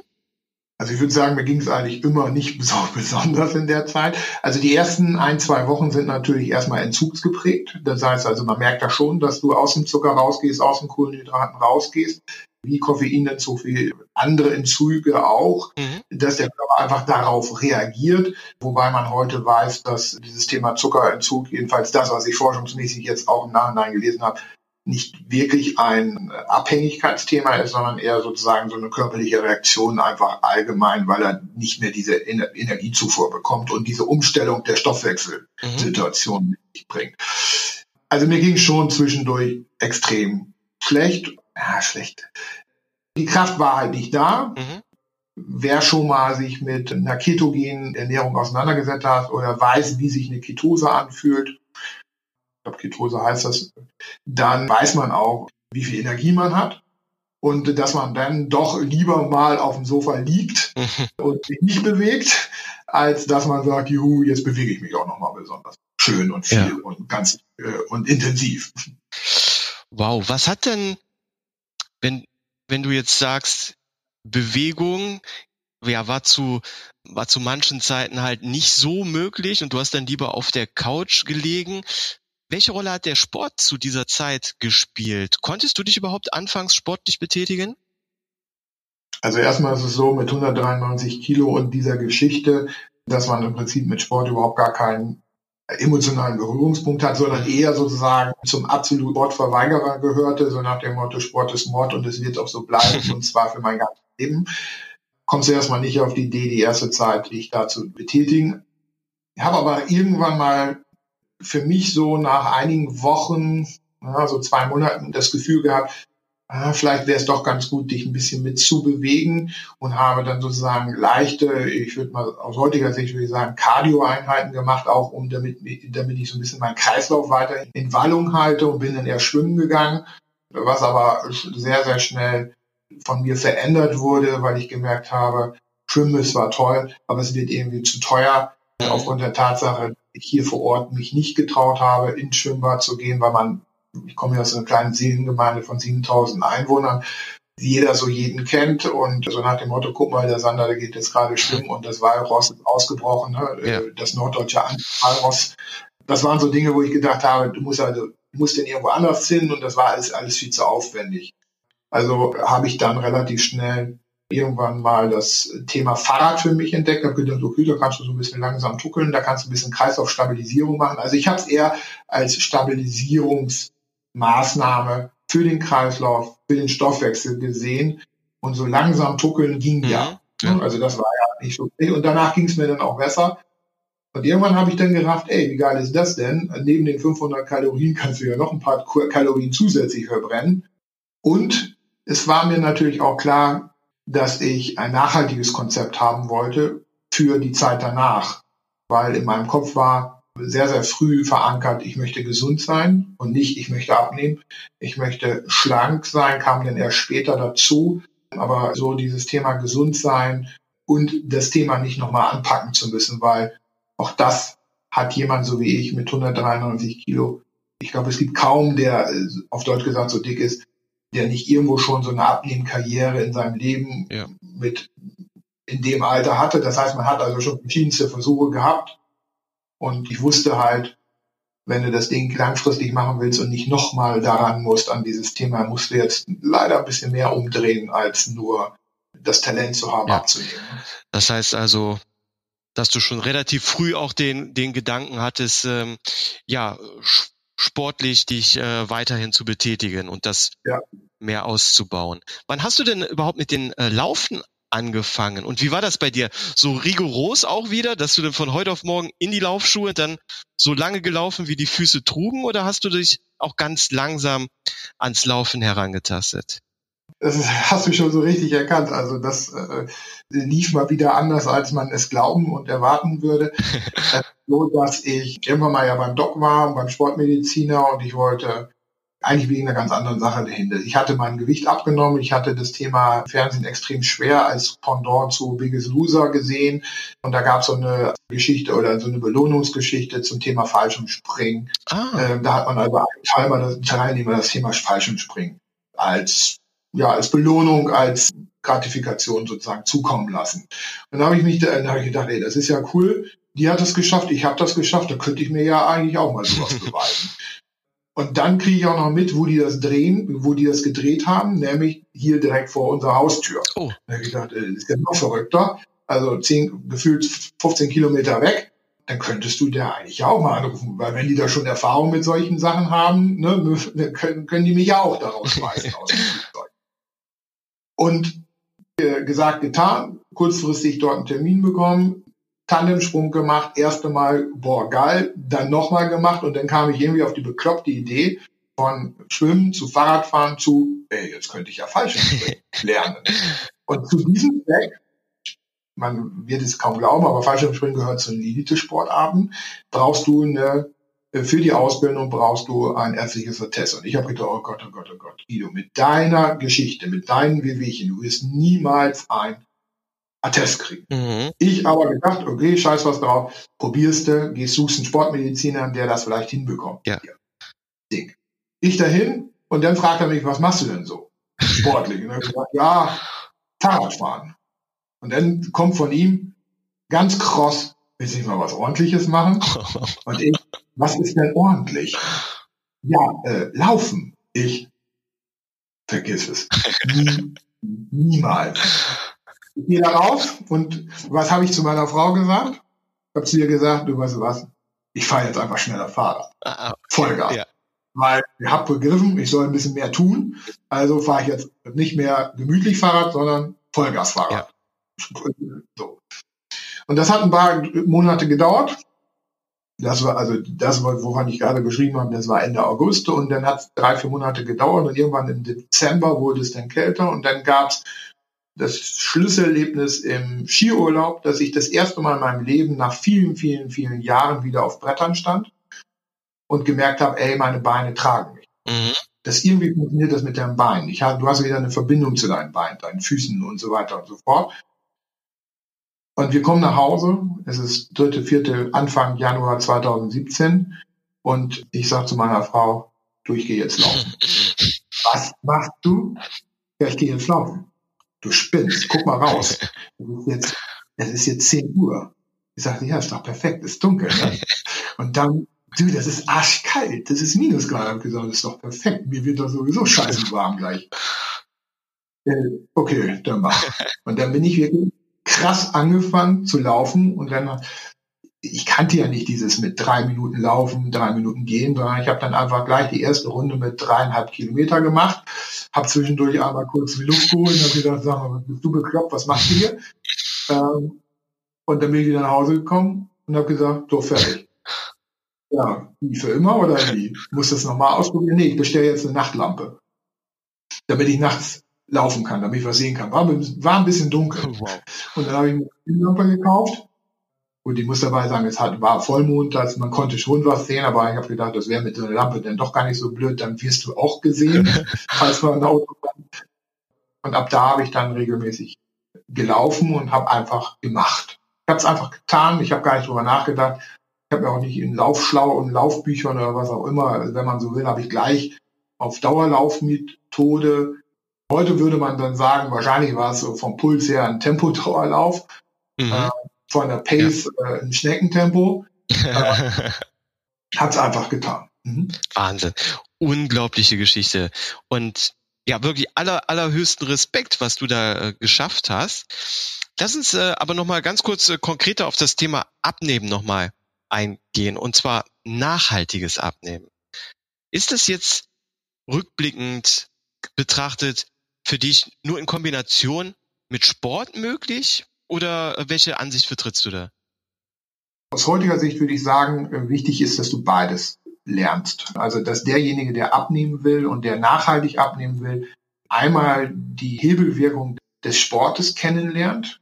Also ich würde sagen, mir ging es eigentlich immer nicht besonders in der Zeit. Also die ersten ein, zwei Wochen sind natürlich erstmal entzugsgeprägt. Das heißt also, man merkt da schon, dass du aus dem Zucker rausgehst, aus den Kohlenhydraten rausgehst wie Koffein so viel andere Entzüge auch, mhm. dass der Körper einfach darauf reagiert, wobei man heute weiß, dass dieses Thema Zuckerentzug, jedenfalls das, was ich forschungsmäßig jetzt auch im Nachhinein gelesen habe, nicht wirklich ein Abhängigkeitsthema ist, sondern eher sozusagen so eine körperliche Reaktion einfach allgemein, weil er nicht mehr diese Energiezufuhr bekommt und diese Umstellung der Stoffwechselsituation mhm. mit sich bringt. Also mir ging schon zwischendurch extrem schlecht ja, schlecht. Die Kraft war halt nicht da. Mhm. Wer schon mal sich mit einer ketogenen Ernährung auseinandergesetzt hat oder weiß, wie sich eine Ketose anfühlt, ich glaube Ketose heißt das, dann weiß man auch, wie viel Energie man hat und dass man dann doch lieber mal auf dem Sofa liegt und sich nicht bewegt, als dass man sagt, juhu, jetzt bewege ich mich auch nochmal besonders schön und viel ja. und ganz äh, und intensiv. Wow, was hat denn, wenn, wenn du jetzt sagst, Bewegung, ja, war zu, war zu manchen Zeiten halt nicht so möglich und du hast dann lieber auf der Couch gelegen. Welche Rolle hat der Sport zu dieser Zeit gespielt? Konntest du dich überhaupt anfangs sportlich betätigen? Also erstmal ist es so mit 193 Kilo und dieser Geschichte, dass man im Prinzip mit Sport überhaupt gar keinen emotionalen Berührungspunkt hat, sondern eher sozusagen zum absoluten Sportverweigerer gehörte, so nach dem Motto Sport ist Mord und es wird auch so bleiben und zwar für mein ganzes Leben. Kommst du erstmal nicht auf die Idee, die erste Zeit dich da zu betätigen. Ich habe aber irgendwann mal für mich so nach einigen Wochen, ja, so zwei Monaten, das Gefühl gehabt, ah, vielleicht wäre es doch ganz gut, dich ein bisschen mit zu bewegen und habe dann sozusagen leichte, ich würde mal aus heutiger Sicht würde ich sagen, Cardio-Einheiten gemacht, auch um damit, damit ich so ein bisschen meinen Kreislauf weiter in Wallung halte und bin dann eher schwimmen gegangen, was aber sehr, sehr schnell von mir verändert wurde, weil ich gemerkt habe, Schwimmen ist zwar toll, aber es wird irgendwie zu teuer aufgrund der Tatsache, ich hier vor Ort mich nicht getraut habe, ins Schwimmbad zu gehen, weil man, ich komme ja aus einer kleinen Seelengemeinde von 7000 Einwohnern, jeder so jeden kennt und so nach dem Motto, guck mal, der Sander, der geht jetzt gerade schwimmen und das Walross ist ausgebrochen, ne? ja. das norddeutsche Walross. Das waren so Dinge, wo ich gedacht habe, du musst also, du musst den irgendwo anders hin und das war alles, alles viel zu aufwendig. Also habe ich dann relativ schnell irgendwann mal das Thema Fahrrad für mich entdeckt, habe gedacht, okay, da kannst du so ein bisschen langsam tuckeln, da kannst du ein bisschen Kreislaufstabilisierung machen. Also ich habe es eher als Stabilisierungsmaßnahme für den Kreislauf, für den Stoffwechsel gesehen. Und so langsam tuckeln ging ja. Mhm. ja. Also das war ja nicht so. Und danach ging es mir dann auch besser. Und irgendwann habe ich dann gedacht, ey, wie geil ist das denn? Neben den 500 Kalorien kannst du ja noch ein paar Kalorien zusätzlich verbrennen. Und es war mir natürlich auch klar, dass ich ein nachhaltiges Konzept haben wollte für die Zeit danach, weil in meinem Kopf war sehr, sehr früh verankert, ich möchte gesund sein und nicht, ich möchte abnehmen. Ich möchte schlank sein, kam dann erst später dazu. Aber so dieses Thema gesund sein und das Thema nicht nochmal anpacken zu müssen, weil auch das hat jemand so wie ich mit 193 Kilo. Ich glaube, es gibt kaum, der auf Deutsch gesagt so dick ist, der nicht irgendwo schon so eine Abnehmkarriere in seinem Leben ja. mit in dem Alter hatte. Das heißt, man hat also schon verschiedenste Versuche gehabt. Und ich wusste halt, wenn du das Ding langfristig machen willst und nicht nochmal daran musst, an dieses Thema, musst du jetzt leider ein bisschen mehr umdrehen, als nur das Talent zu haben, ja. abzunehmen. Das heißt also, dass du schon relativ früh auch den, den Gedanken hattest, ähm, ja, sportlich dich äh, weiterhin zu betätigen und das ja. mehr auszubauen. Wann hast du denn überhaupt mit den äh, Laufen angefangen? Und wie war das bei dir? So rigoros auch wieder, dass du dann von heute auf morgen in die Laufschuhe dann so lange gelaufen, wie die Füße trugen, oder hast du dich auch ganz langsam ans Laufen herangetastet? Das hast du schon so richtig erkannt. Also das äh, lief mal wieder anders, als man es glauben und erwarten würde. so, dass ich irgendwann mal ja beim Doc war, beim Sportmediziner und ich wollte eigentlich wegen einer ganz anderen Sache dahinter. Ich hatte mein Gewicht abgenommen, ich hatte das Thema Fernsehen extrem schwer als Pendant zu Biggest Loser gesehen und da gab es so eine Geschichte oder so eine Belohnungsgeschichte zum Thema Fallschirmspringen. Ah. Ähm, da hat man also einen Teilnehmer das Thema Fallschirmspringen als ja, als Belohnung, als Gratifikation sozusagen zukommen lassen. Und dann habe ich mich, dann habe ich gedacht, ey, das ist ja cool. Die hat es geschafft, ich habe das geschafft, da könnte ich mir ja eigentlich auch mal sowas beweisen. Und dann kriege ich auch noch mit, wo die das drehen, wo die das gedreht haben, nämlich hier direkt vor unserer Haustür. Oh. Da habe ich gedacht, das ist ja noch verrückter. Also zehn, gefühlt 15 Kilometer weg dann könntest du der eigentlich auch mal anrufen, weil wenn die da schon Erfahrung mit solchen Sachen haben, ne, können, können die mich ja auch daraus schmeißen. Und äh, gesagt, getan, kurzfristig dort einen Termin bekommen, Tandemsprung gemacht, erste Mal, boah, geil, dann nochmal gemacht und dann kam ich irgendwie auf die bekloppte Idee von Schwimmen zu Fahrradfahren zu, ey, jetzt könnte ich ja Fallschirmspringen lernen. Und zu diesem Zweck, man wird es kaum glauben, aber Fallschirmspringen gehört zu den Elite-Sportarten, brauchst du eine äh, für die Ausbildung brauchst du ein ärztliches Attest. Und ich habe gedacht, oh Gott, oh Gott, oh Gott, Guido, mit deiner Geschichte, mit deinen Wehwehchen, du wirst niemals ein Attest kriegen. Mhm. Ich aber gedacht, okay, scheiß was drauf, probierst du, gehst, suchst einen Sportmediziner, der das vielleicht hinbekommt. Ja. Ding. Ich dahin und dann fragt er mich, was machst du denn so? Sportlich. Und dann gesagt, ja, Fahrradfahren. Und dann kommt von ihm ganz kross, willst du nicht mal was ordentliches machen? Und ich, was ist denn ordentlich? Ja, äh, laufen. Ich, vergiss es. Nie, niemals. Ich gehe da raus und was habe ich zu meiner Frau gesagt? Ich habe zu ihr gesagt, du weißt was, ich fahre jetzt einfach schneller Fahrrad. Ah, ah, Vollgas. Ja. Weil ich habe begriffen, ich soll ein bisschen mehr tun. Also fahre ich jetzt nicht mehr gemütlich Fahrrad, sondern Vollgasfahrrad. Ja. So. Und das hat ein paar Monate gedauert. Das war also das, woran ich gerade beschrieben habe, das war Ende August und dann hat es drei, vier Monate gedauert und irgendwann im Dezember wurde es dann kälter und dann gab es das Schlüsselerlebnis im Skiurlaub, dass ich das erste Mal in meinem Leben nach vielen, vielen, vielen Jahren wieder auf Brettern stand und gemerkt habe, ey, meine Beine tragen mich. Mhm. Das irgendwie funktioniert das mit deinem Bein. Ich hab, du hast wieder eine Verbindung zu deinen Beinen, deinen Füßen und so weiter und so fort. Und wir kommen nach Hause. Es ist dritte, vierte, Anfang Januar 2017. Und ich sage zu meiner Frau, du, ich gehe jetzt laufen. Was machst du? Ja, ich gehe jetzt laufen du spinnst, guck mal raus. Es ist jetzt, es ist jetzt 10 Uhr. Ich sagte, ja, ist doch perfekt, ist dunkel. Ne? Und dann, du, das ist arschkalt, das ist Minusgrad. Ich habe gesagt, das ist doch perfekt, mir wird doch sowieso scheiße warm gleich. Äh, okay, dann mach. Und dann bin ich wirklich krass angefangen zu laufen und dann ich kannte ja nicht dieses mit drei Minuten laufen, drei Minuten gehen, sondern ich habe dann einfach gleich die erste Runde mit dreieinhalb Kilometer gemacht, habe zwischendurch einmal kurz die Luft geholt und habe gesagt, sag mal, bist du bekloppt, was machst du hier? Ähm, und dann bin ich wieder nach Hause gekommen und habe gesagt, so fertig. Ja, wie für immer oder wie? Muss das nochmal ausprobieren? Nee, ich bestelle jetzt eine Nachtlampe, damit ich nachts laufen kann, damit ich was sehen kann. War, war ein bisschen dunkel. Wow. Und dann habe ich eine Lampe gekauft und ich muss dabei sagen, es hat, war Vollmond, also man konnte schon was sehen, aber ich habe gedacht, das wäre mit so einer Lampe dann doch gar nicht so blöd, dann wirst du auch gesehen, falls man ein Auto kommt. Und ab da habe ich dann regelmäßig gelaufen und habe einfach gemacht. Ich habe es einfach getan, ich habe gar nicht drüber nachgedacht. Ich habe mir auch nicht in Laufschlau und Laufbüchern oder was auch immer, also wenn man so will, habe ich gleich auf Dauerlaufmethode. Heute würde man dann sagen, wahrscheinlich war es so vom Puls her ein Tempodauerlauf. Mhm. Äh, von der Pace ja. äh, im Schneckentempo. Hat es einfach getan. Mhm. Wahnsinn. Unglaubliche Geschichte. Und ja, wirklich aller, allerhöchsten Respekt, was du da äh, geschafft hast. Lass uns äh, aber nochmal ganz kurz äh, konkreter auf das Thema Abnehmen nochmal eingehen. Und zwar nachhaltiges Abnehmen. Ist das jetzt rückblickend betrachtet für dich nur in Kombination mit Sport möglich oder welche Ansicht vertrittst du da? Aus heutiger Sicht würde ich sagen, äh, wichtig ist, dass du beides lernst. Also, dass derjenige, der abnehmen will und der nachhaltig abnehmen will, einmal die Hebelwirkung des Sportes kennenlernt,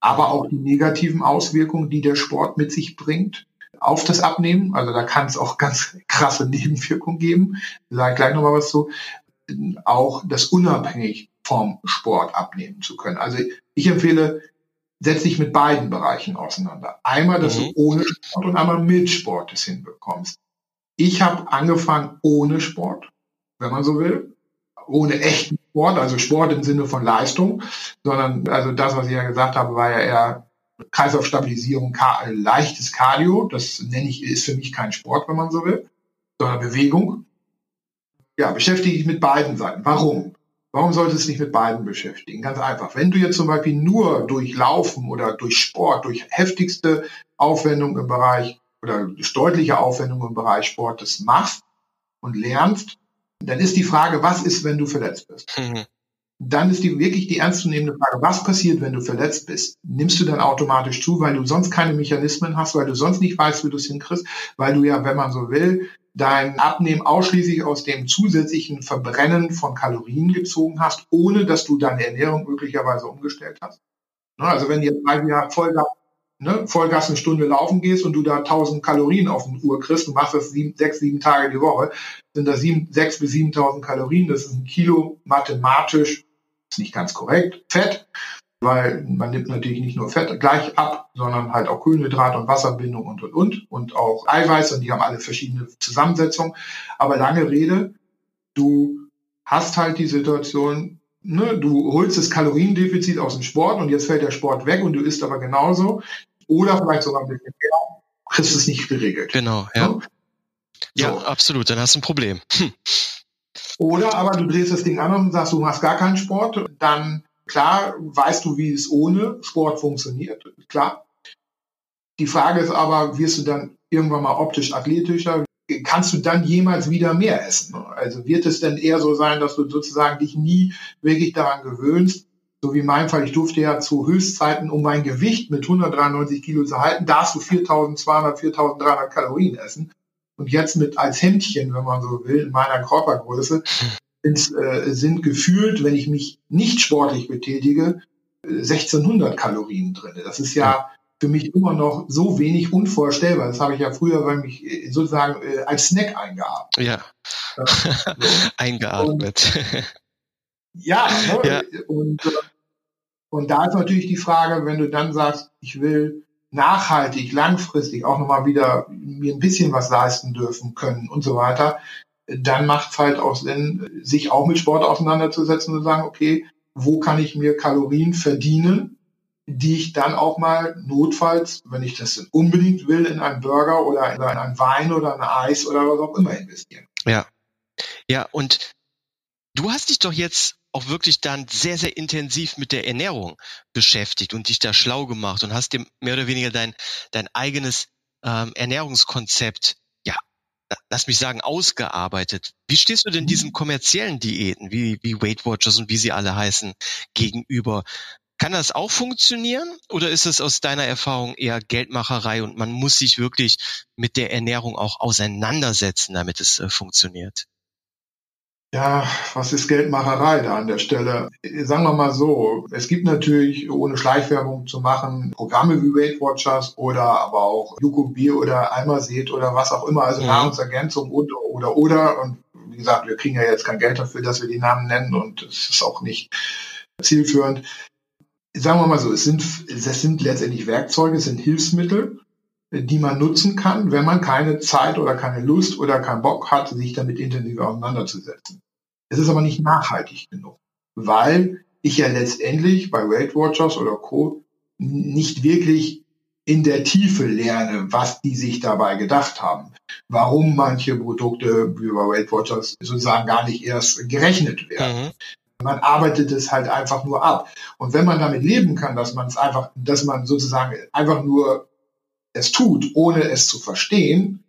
aber auch die negativen Auswirkungen, die der Sport mit sich bringt auf das Abnehmen. Also da kann es auch ganz krasse Nebenwirkungen geben. Da sage ich gleich nochmal was zu. Auch das unabhängig vom Sport abnehmen zu können. Also ich empfehle setz dich mit beiden Bereichen auseinander. Einmal, dass mhm. du ohne Sport und einmal mit Sport es hinbekommst. Ich habe angefangen ohne Sport, wenn man so will, ohne echten Sport, also Sport im Sinne von Leistung, sondern also das, was ich ja gesagt habe, war ja eher Kreislaufstabilisierung, leichtes Cardio. Das nenne ich, ist für mich kein Sport, wenn man so will, sondern Bewegung. Ja, beschäftige dich mit beiden Seiten. Warum? Warum solltest du dich mit beiden beschäftigen? Ganz einfach. Wenn du jetzt zum Beispiel nur durch Laufen oder durch Sport, durch heftigste Aufwendung im Bereich oder deutliche Aufwendung im Bereich Sport das machst und lernst, dann ist die Frage, was ist, wenn du verletzt bist? Mhm. Dann ist die wirklich die ernstzunehmende Frage, was passiert, wenn du verletzt bist? Nimmst du dann automatisch zu, weil du sonst keine Mechanismen hast, weil du sonst nicht weißt, wie du es hinkriegst, weil du ja, wenn man so will, dein Abnehmen ausschließlich aus dem zusätzlichen Verbrennen von Kalorien gezogen hast, ohne dass du deine Ernährung möglicherweise umgestellt hast. Ne, also wenn jetzt Jahre Vollgas ne, Vollgas eine Stunde laufen gehst und du da 1000 Kalorien auf den Uhr kriegst und machst das sieben, sechs, sieben Tage die Woche, sind das sieben, sechs bis 7.000 Kalorien. Das ist ein Kilo mathematisch, ist nicht ganz korrekt, Fett, weil man nimmt natürlich nicht nur Fett gleich ab, sondern halt auch Kohlenhydrat und Wasserbindung und, und, und, und auch Eiweiß und die haben alle verschiedene Zusammensetzungen. Aber lange Rede, du hast halt die Situation, ne, du holst das Kaloriendefizit aus dem Sport und jetzt fällt der Sport weg und du isst aber genauso oder vielleicht sogar ein bisschen mehr, kriegst es nicht geregelt. Genau, ja. So. Ja, absolut, dann hast du ein Problem. Hm. Oder aber du drehst das Ding an und sagst, du machst gar keinen Sport, dann klar weißt du, wie es ohne Sport funktioniert, klar. Die Frage ist aber, wirst du dann irgendwann mal optisch athletischer? kannst du dann jemals wieder mehr essen? Also wird es denn eher so sein, dass du sozusagen dich nie wirklich daran gewöhnst, so wie in meinem Fall, ich durfte ja zu Höchstzeiten, um mein Gewicht mit 193 Kilo zu halten, darfst du 4200, 4300 Kalorien essen. Und jetzt mit als Hemdchen, wenn man so will, in meiner Körpergröße, sind, äh, sind gefühlt, wenn ich mich nicht sportlich betätige, 1600 Kalorien drin. Das ist ja für mich immer noch so wenig unvorstellbar. Das habe ich ja früher bei mich äh, sozusagen äh, als Snack eingeatmet. Ja. ja so. eingeatmet. Und, ja, ne? ja. Und, äh, und da ist natürlich die Frage, wenn du dann sagst, ich will nachhaltig, langfristig auch nochmal wieder mir ein bisschen was leisten dürfen können und so weiter, dann macht es halt auch Sinn, sich auch mit Sport auseinanderzusetzen und zu sagen, okay, wo kann ich mir Kalorien verdienen, die ich dann auch mal notfalls, wenn ich das unbedingt will, in einen Burger oder in einen Wein oder ein Eis oder was auch immer investieren. Ja. Ja, und du hast dich doch jetzt auch wirklich dann sehr, sehr intensiv mit der Ernährung beschäftigt und dich da schlau gemacht und hast dir mehr oder weniger dein, dein eigenes ähm, Ernährungskonzept, lass mich sagen, ausgearbeitet. Wie stehst du denn diesen mhm. kommerziellen Diäten, wie, wie Weight Watchers und wie sie alle heißen, gegenüber? Kann das auch funktionieren oder ist es aus deiner Erfahrung eher Geldmacherei und man muss sich wirklich mit der Ernährung auch auseinandersetzen, damit es äh, funktioniert? Ja, was ist Geldmacherei da an der Stelle? Sagen wir mal so, es gibt natürlich, ohne Schleichwerbung zu machen, Programme wie Weight Watchers oder aber auch Yuko oder Almaset oder was auch immer, also ja. Mhm. Nahrungsergänzung und, oder, oder. Und wie gesagt, wir kriegen ja jetzt kein Geld dafür, dass wir die Namen nennen und es ist auch nicht zielführend sagen wir mal so, es sind, es sind letztendlich Werkzeuge, es sind Hilfsmittel, die man nutzen kann, wenn man keine Zeit oder keine Lust oder keinen Bock hat, sich damit intensiv auseinanderzusetzen. Es ist aber nicht nachhaltig genug, weil ich ja letztendlich bei Weight Watchers oder Co. nicht wirklich in der Tiefe lerne, was die sich dabei gedacht haben. Warum manche Produkte wie bei Weight Watchers sozusagen gar nicht erst gerechnet werden. Mhm. Man arbeitet es halt einfach nur ab. Und wenn man damit leben kann, dass man es einfach, dass man sozusagen einfach nur es tut, ohne es zu verstehen,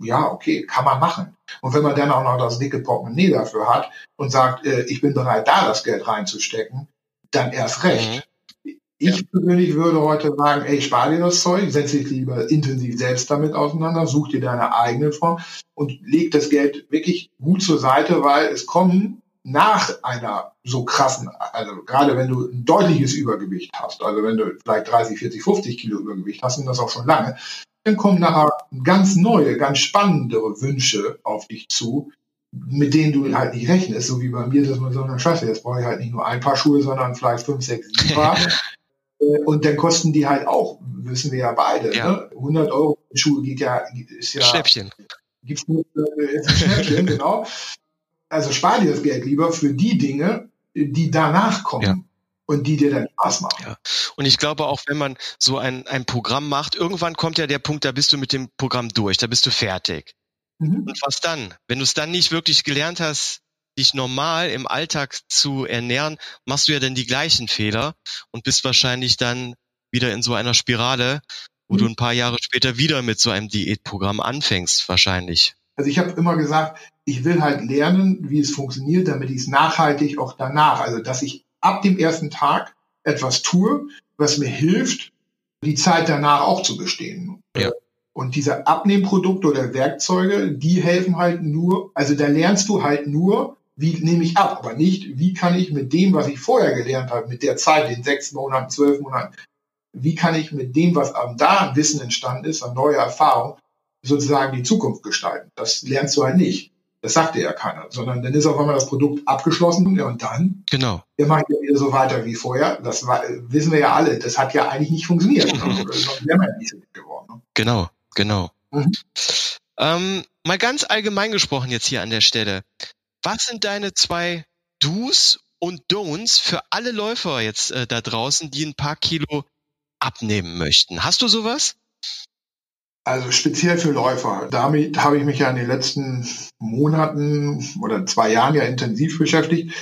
ja, okay, kann man machen. Und wenn man dann auch noch das dicke Portemonnaie dafür hat und sagt, äh, ich bin bereit, da das Geld reinzustecken, dann erst recht. Mhm. Ich ja. persönlich würde heute sagen, ey, spar dir das Zeug, setz dich lieber intensiv selbst damit auseinander, such dir deine eigene Form und leg das Geld wirklich gut zur Seite, weil es kommen nach einer so krassen, also gerade wenn du ein deutliches Übergewicht hast, also wenn du vielleicht 30, 40, 50 Kilo Übergewicht hast und das auch schon lange, dann kommen nachher ganz neue, ganz spannendere Wünsche auf dich zu, mit denen du halt nicht rechnest, so wie bei mir, dass man so eine Scheiße, jetzt brauche ich halt nicht nur ein Paar Schuhe, sondern vielleicht fünf, sechs, sieben Paar. Äh, und dann kosten die halt auch, wissen wir ja beide, ja. Ne? 100 Euro Schuhe geht ja, ist ja. Schnäppchen. Gibt's nur, äh, Schnäppchen, genau also spar dir das Geld lieber für die Dinge, die danach kommen. Ja. Und die dir dann Spaß machen. Ja. Und ich glaube auch, wenn man so ein, ein Programm macht, irgendwann kommt ja der Punkt, da bist du mit dem Programm durch, da bist du fertig. Mhm. Und was dann? Wenn du es dann nicht wirklich gelernt hast, dich normal im Alltag zu ernähren, machst du ja dann die gleichen Fehler und bist wahrscheinlich dann wieder in so einer Spirale, wo mhm. du ein paar Jahre später wieder mit so einem Diätprogramm anfängst, wahrscheinlich. Also ich habe immer gesagt, ich will halt lernen, wie es funktioniert, damit ich es nachhaltig auch danach, also dass ich ab dem ersten Tag etwas tue, was mir hilft, die Zeit danach auch zu bestehen. Ja. Und diese Abnehmprodukte oder Werkzeuge, die helfen halt nur, also da lernst du halt nur, wie nehme ich ab, aber nicht, wie kann ich mit dem, was ich vorher gelernt habe, mit der Zeit, den sechs Monaten, zwölf Monaten, wie kann ich mit dem, was da an Wissen entstanden ist, an neuer Erfahrung, sozusagen die Zukunft gestalten. Das lernst du halt nicht. Das sagt dir ja keiner, sondern dann ist auf einmal das Produkt abgeschlossen ja, und dann genau. wir machen ja wieder so weiter wie vorher. Das war, wissen wir ja alle. Das hat ja eigentlich nicht funktioniert. Ne? So geworden. Ne? Genau, genau. Mhm. Ähm, mal ganz allgemein gesprochen jetzt hier an der Stelle. Was sind deine zwei Do's und Don'ts für alle Läufer jetzt äh, da draußen, die ein paar Kilo abnehmen möchten? Hast du sowas? Also speziell für Läufer. Damit habe ich mich ja in den letzten Monaten oder zwei Jahren ja intensiv beschäftigt.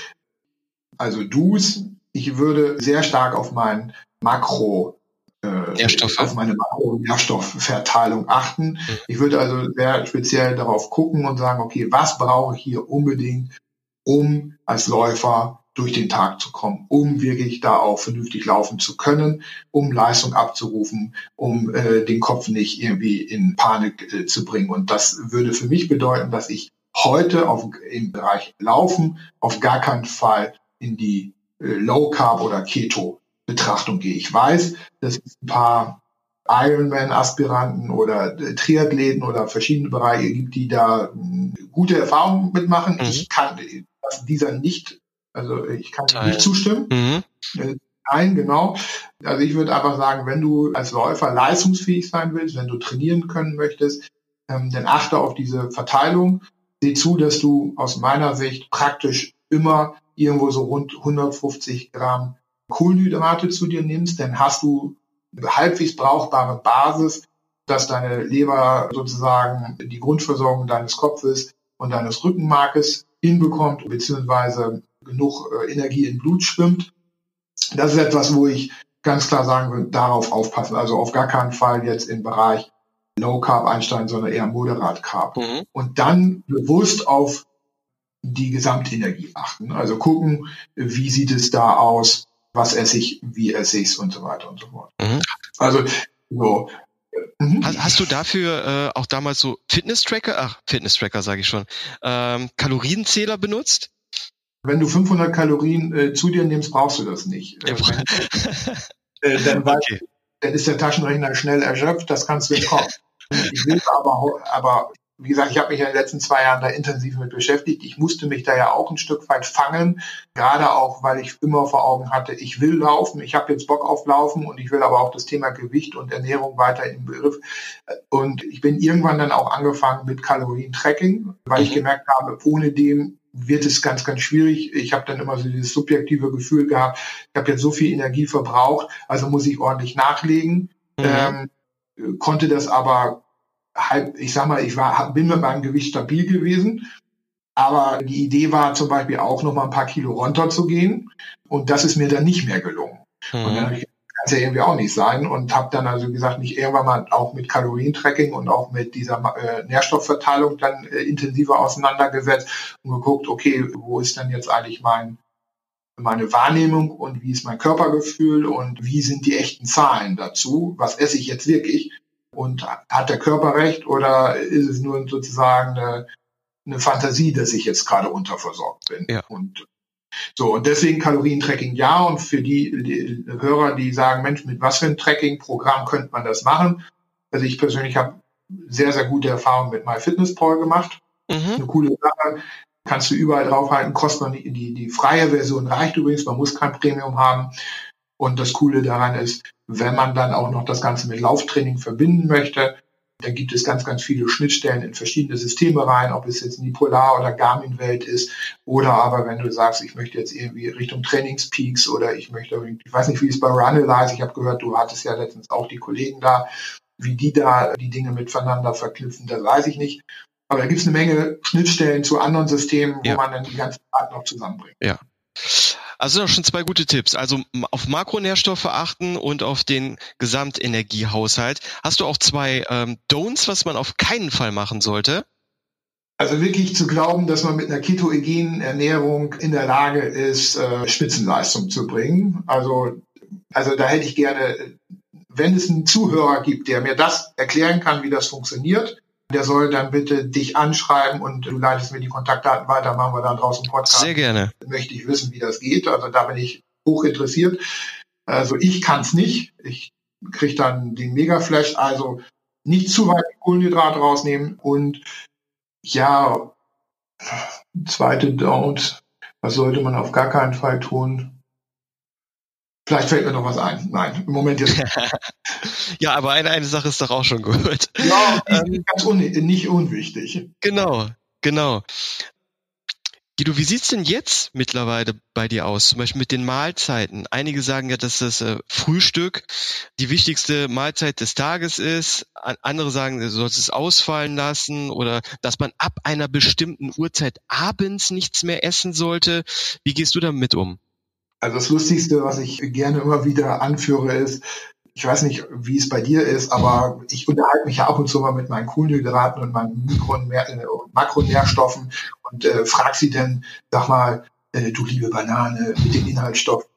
Also Do's, ich würde sehr stark auf mein Makro äh, auf meine Makronährstoffverteilung achten. Mhm. Ich würde also sehr speziell darauf gucken und sagen, okay, was brauche ich hier unbedingt, um als Läufer durch den Tag zu kommen, um wirklich da auch vernünftig laufen zu können, um Leistung abzurufen, um äh, den Kopf nicht irgendwie in Panik äh, zu bringen. Und das würde für mich bedeuten, dass ich heute auf, im Bereich Laufen auf gar keinen Fall in die äh, Low Carb oder Keto Betrachtung gehe. Ich weiß, dass es ein paar Ironman-Aspiranten oder äh, Triathleten oder verschiedene Bereiche gibt, die da äh, gute Erfahrungen mitmachen. Mhm. Ich kann das dieser nicht also ich kann Teil. nicht zustimmen. Mhm. Äh, nein, genau. Also ich würde einfach sagen, wenn du als Läufer leistungsfähig sein willst, wenn du trainieren können möchtest, ähm, dann achte auf diese Verteilung. Sieh zu, dass du aus meiner Sicht praktisch immer irgendwo so rund 150 Gramm Kohlenhydrate zu dir nimmst, dann hast du eine halbwegs brauchbare Basis, dass deine Leber sozusagen die Grundversorgung deines Kopfes und deines Rückenmarkes hinbekommt, beziehungsweise genug äh, Energie im Blut schwimmt. Das ist etwas, wo ich ganz klar sagen will, darauf aufpassen. Also auf gar keinen Fall jetzt im Bereich Low Carb einsteigen, sondern eher Moderat Carb. Mhm. Und dann bewusst auf die Gesamtenergie achten. Also gucken, wie sieht es da aus, was esse ich, wie esse ich es und so weiter und so fort. Mhm. Also so. Mhm. Hast, hast, du dafür äh, auch damals so Fitness-Tracker, ach, Fitness-Tracker sage ich schon, ähm, Kalorienzähler benutzt? Wenn du 500 Kalorien äh, zu dir nimmst, brauchst du das nicht. Äh, wenn, äh, dann, okay. dann ist der Taschenrechner schnell erschöpft, das kannst du im Kopf. Ich will aber, aber wie gesagt, ich habe mich in den letzten zwei Jahren da intensiv mit beschäftigt. Ich musste mich da ja auch ein Stück weit fangen, gerade auch, weil ich immer vor Augen hatte, ich will laufen, ich habe jetzt Bock auf Laufen und ich will aber auch das Thema Gewicht und Ernährung weiter im Begriff. Und ich bin irgendwann dann auch angefangen mit Kalorientracking, weil ich mhm. gemerkt habe, ohne dem wird es ganz, ganz schwierig. Ich habe dann immer so dieses subjektive Gefühl gehabt, ich habe jetzt so viel Energie verbraucht, also muss ich ordentlich nachlegen. Mhm. Ähm, konnte das aber halb, ich sag mal, ich war, bin mit meinem Gewicht stabil gewesen. Aber die Idee war zum Beispiel auch noch mal ein paar Kilo runter zu gehen. Und das ist mir dann nicht mehr gelungen. Mhm. Und dann habe ich es ja irgendwie auch nicht sein und habe dann also gesagt, mich irgendwann mal auch mit Kalorientracking und auch mit dieser äh, Nährstoffverteilung dann äh, intensiver auseinandergesetzt und geguckt, okay, wo ist denn jetzt eigentlich mein meine Wahrnehmung und wie ist mein Körpergefühl und wie sind die echten Zahlen dazu? Was esse ich jetzt wirklich? Und hat der Körper recht oder ist es nur sozusagen eine, eine Fantasie, dass ich jetzt gerade unterversorgt bin? Ja. Und so, und deswegen Kalorientracking ja. Und für die, die Hörer, die sagen, Mensch, mit was für ein Tracking-Programm könnte man das machen? Also ich persönlich habe sehr, sehr gute Erfahrungen mit MyFitnessPal gemacht. Mhm. Eine coole Sache. Kannst du überall draufhalten, kostet man die, die, die freie Version reicht übrigens, man muss kein Premium haben. Und das Coole daran ist, wenn man dann auch noch das Ganze mit Lauftraining verbinden möchte, da gibt es ganz, ganz viele Schnittstellen in verschiedene Systeme rein, ob es jetzt in die Polar- oder Garmin-Welt ist oder aber wenn du sagst, ich möchte jetzt irgendwie Richtung Trainingspeaks oder ich möchte, ich weiß nicht, wie es bei Runalyze, ich habe gehört, du hattest ja letztens auch die Kollegen da, wie die da die Dinge miteinander verknüpfen, das weiß ich nicht. Aber da gibt es eine Menge Schnittstellen zu anderen Systemen, wo ja. man dann die ganzen Daten noch zusammenbringt. Ja. Also schon zwei gute Tipps. Also auf Makronährstoffe achten und auf den Gesamtenergiehaushalt. Hast du auch zwei ähm, Don'ts, was man auf keinen Fall machen sollte? Also wirklich zu glauben, dass man mit einer ketoegenen Ernährung in der Lage ist, äh, Spitzenleistung zu bringen. Also, also da hätte ich gerne, wenn es einen Zuhörer gibt, der mir das erklären kann, wie das funktioniert, der soll dann bitte dich anschreiben und du leitest mir die Kontaktdaten weiter, machen wir dann draußen Podcast. Sehr gerne. Möchte ich wissen, wie das geht. Also da bin ich hoch interessiert. Also ich kann es nicht. Ich kriegt dann den Mega-Flash, also nicht zu weit Kohlenhydrate rausnehmen und ja, zweite Don't, was sollte man auf gar keinen Fall tun? Vielleicht fällt mir noch was ein. Nein, im Moment jetzt. ja, aber eine, eine Sache ist doch auch schon gut. Ja, ähm, ganz un nicht unwichtig. Genau, genau. Guido, wie sieht's denn jetzt mittlerweile bei dir aus? Zum Beispiel mit den Mahlzeiten. Einige sagen ja, dass das äh, Frühstück die wichtigste Mahlzeit des Tages ist. Andere sagen, du sollst es ausfallen lassen oder dass man ab einer bestimmten Uhrzeit abends nichts mehr essen sollte. Wie gehst du damit um? Also das Lustigste, was ich gerne immer wieder anführe, ist, ich weiß nicht, wie es bei dir ist, aber ich unterhalte mich ja ab und zu mal mit meinen Kohlenhydraten und meinen Mikro- und äh, Makronährstoffen und äh, frag sie dann, sag mal, äh, du liebe Banane mit dem Inhaltsstoff,